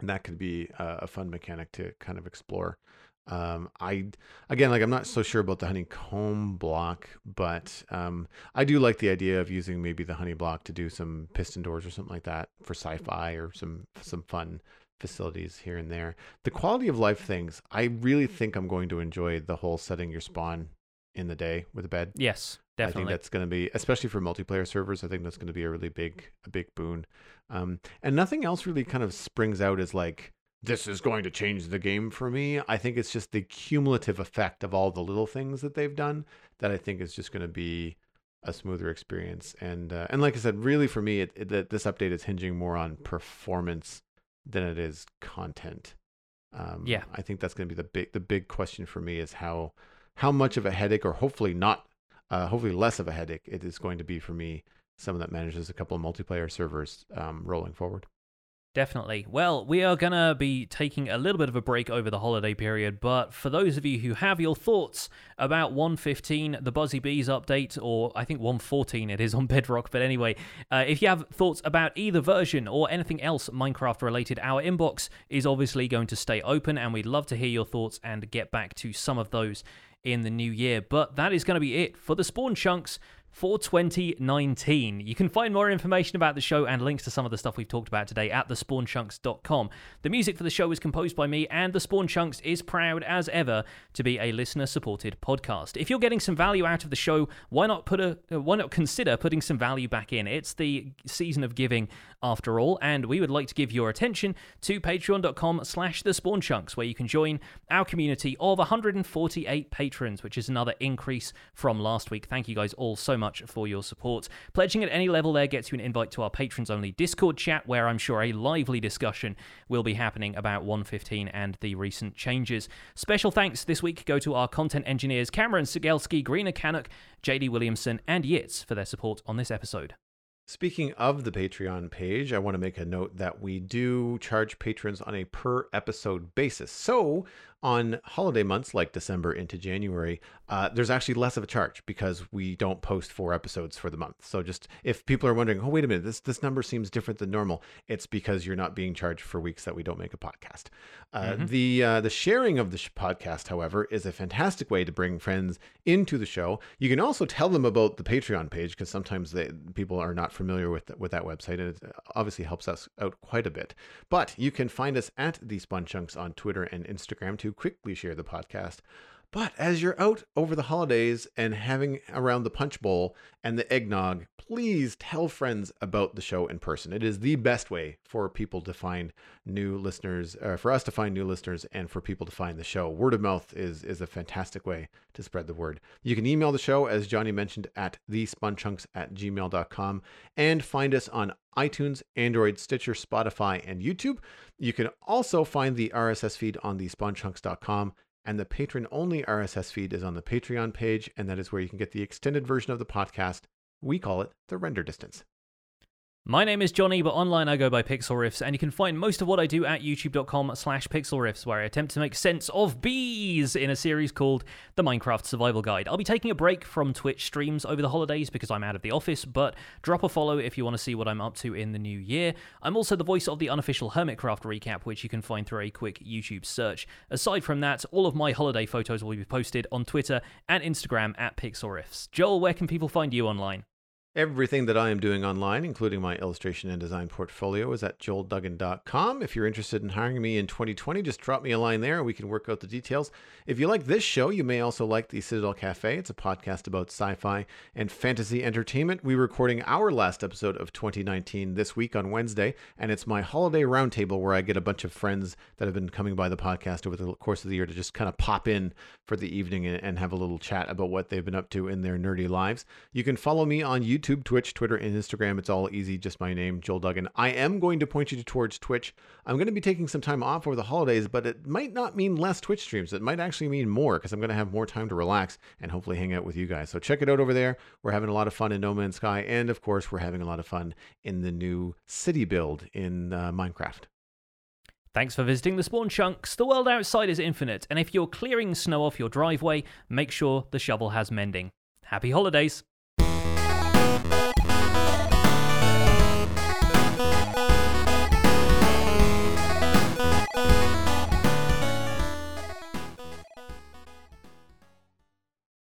And that could be a, a fun mechanic to kind of explore. Um, I again, like I'm not so sure about the honeycomb block, but um, I do like the idea of using maybe the honey block to do some piston doors or something like that for sci-fi or some some fun facilities here and there. The quality of life things, I really think I'm going to enjoy the whole setting your spawn in the day with a bed. Yes, definitely. I think that's going to be, especially for multiplayer servers. I think that's going to be a really big, a big boon. Um, and nothing else really kind of springs out as like this is going to change the game for me. I think it's just the cumulative effect of all the little things that they've done that I think is just going to be a smoother experience. And uh, and like I said, really for me, it, it, this update is hinging more on performance than it is content. Um, yeah, I think that's going to be the big the big question for me is how how much of a headache, or hopefully not, uh, hopefully less of a headache, it is going to be for me, someone that manages a couple of multiplayer servers um, rolling forward. Definitely. Well, we are going to be taking a little bit of a break over the holiday period, but for those of you who have your thoughts about 115, the Buzzy Bees update, or I think 114 it is on Bedrock, but anyway, uh, if you have thoughts about either version or anything else Minecraft related, our inbox is obviously going to stay open, and we'd love to hear your thoughts and get back to some of those in the new year. But that is going to be it for the Spawn Chunks for 2019. You can find more information about the show and links to some of the stuff we've talked about today at thespawnchunks.com. The music for the show is composed by me, and The Spawn Chunks is proud as ever to be a listener-supported podcast. If you're getting some value out of the show, why not put a uh, why not consider putting some value back in? It's the season of giving after all, and we would like to give your attention to patreon.com slash the spawn chunks, where you can join our community of 148 patrons, which is another increase from last week. Thank you guys all so much for your support. Pledging at any level there gets you an invite to our patrons only Discord chat, where I'm sure a lively discussion will be happening about 115 and the recent changes. Special thanks this week go to our content engineers Cameron Sigelski, Greener Canuck, JD Williamson, and Yitz for their support on this episode. Speaking of the Patreon page, I want to make a note that we do charge patrons on a per episode basis. So on holiday months like December into January, uh, there's actually less of a charge because we don't post four episodes for the month. So just if people are wondering, oh wait a minute, this this number seems different than normal, it's because you're not being charged for weeks that we don't make a podcast. Uh, mm-hmm. The uh, the sharing of the sh- podcast, however, is a fantastic way to bring friends into the show. You can also tell them about the Patreon page because sometimes they, people are not familiar with with that website, and it obviously helps us out quite a bit. But you can find us at the Spawn Chunks on Twitter and Instagram too quickly share the podcast. But as you're out over the holidays and having around the punch bowl and the eggnog, please tell friends about the show in person. It is the best way for people to find new listeners, uh, for us to find new listeners, and for people to find the show. Word of mouth is is a fantastic way to spread the word. You can email the show, as Jonny mentioned, at thespawnchunks at gmail.com and find us on iTunes, Android, Stitcher, Spotify, and YouTube. You can also find the RSS feed on thespawnchunks.com and the patron only RSS feed is on the Patreon page, and that is where you can get the extended version of the podcast. We call it the render distance. My name is Jonny, but online I go by Pixlriffs, and you can find most of what I do at youtube.com slash pixlriffs, where I attempt to make sense of bees in a series called The Minecraft Survival Guide. I'll be taking a break from Twitch streams over the holidays because I'm out of the office, but drop a follow if you want to see what I'm up to in the new year. I'm also the voice of the unofficial Hermitcraft recap, which you can find through a quick YouTube search. Aside from that, all of my holiday photos will be posted on Twitter and Instagram at Pixlriffs. Joel, where can people find you online? Everything that I am doing online, including my illustration and design portfolio, is at joelduggan.com. If you're interested in hiring me in 2020, just drop me a line there and we can work out the details. If you like this show, you may also like the Citadel Cafe. It's a podcast about sci fi and fantasy entertainment. We're recording our last episode of 2019 this week on Wednesday, and it's my holiday roundtable where I get a bunch of friends that have been coming by the podcast over the course of the year to just kind of pop in for the evening and have a little chat about what they've been up to in their nerdy lives. You can follow me on YouTube YouTube, Twitch, Twitter, and Instagram. It's all easy, just my name, Joel Duggan. I am going to point you towards Twitch. I'm going to be taking some time off over the holidays, but it might not mean less Twitch streams. It might actually mean more because I'm going to have more time to relax and hopefully hang out with you guys. So check it out over there. We're having a lot of fun in No Man's Sky, and of course, we're having a lot of fun in the new city build in uh, Minecraft. Thanks for visiting the Spawn Chunks. The world outside is infinite, and if you're clearing snow off your driveway, make sure the shovel has mending. Happy holidays!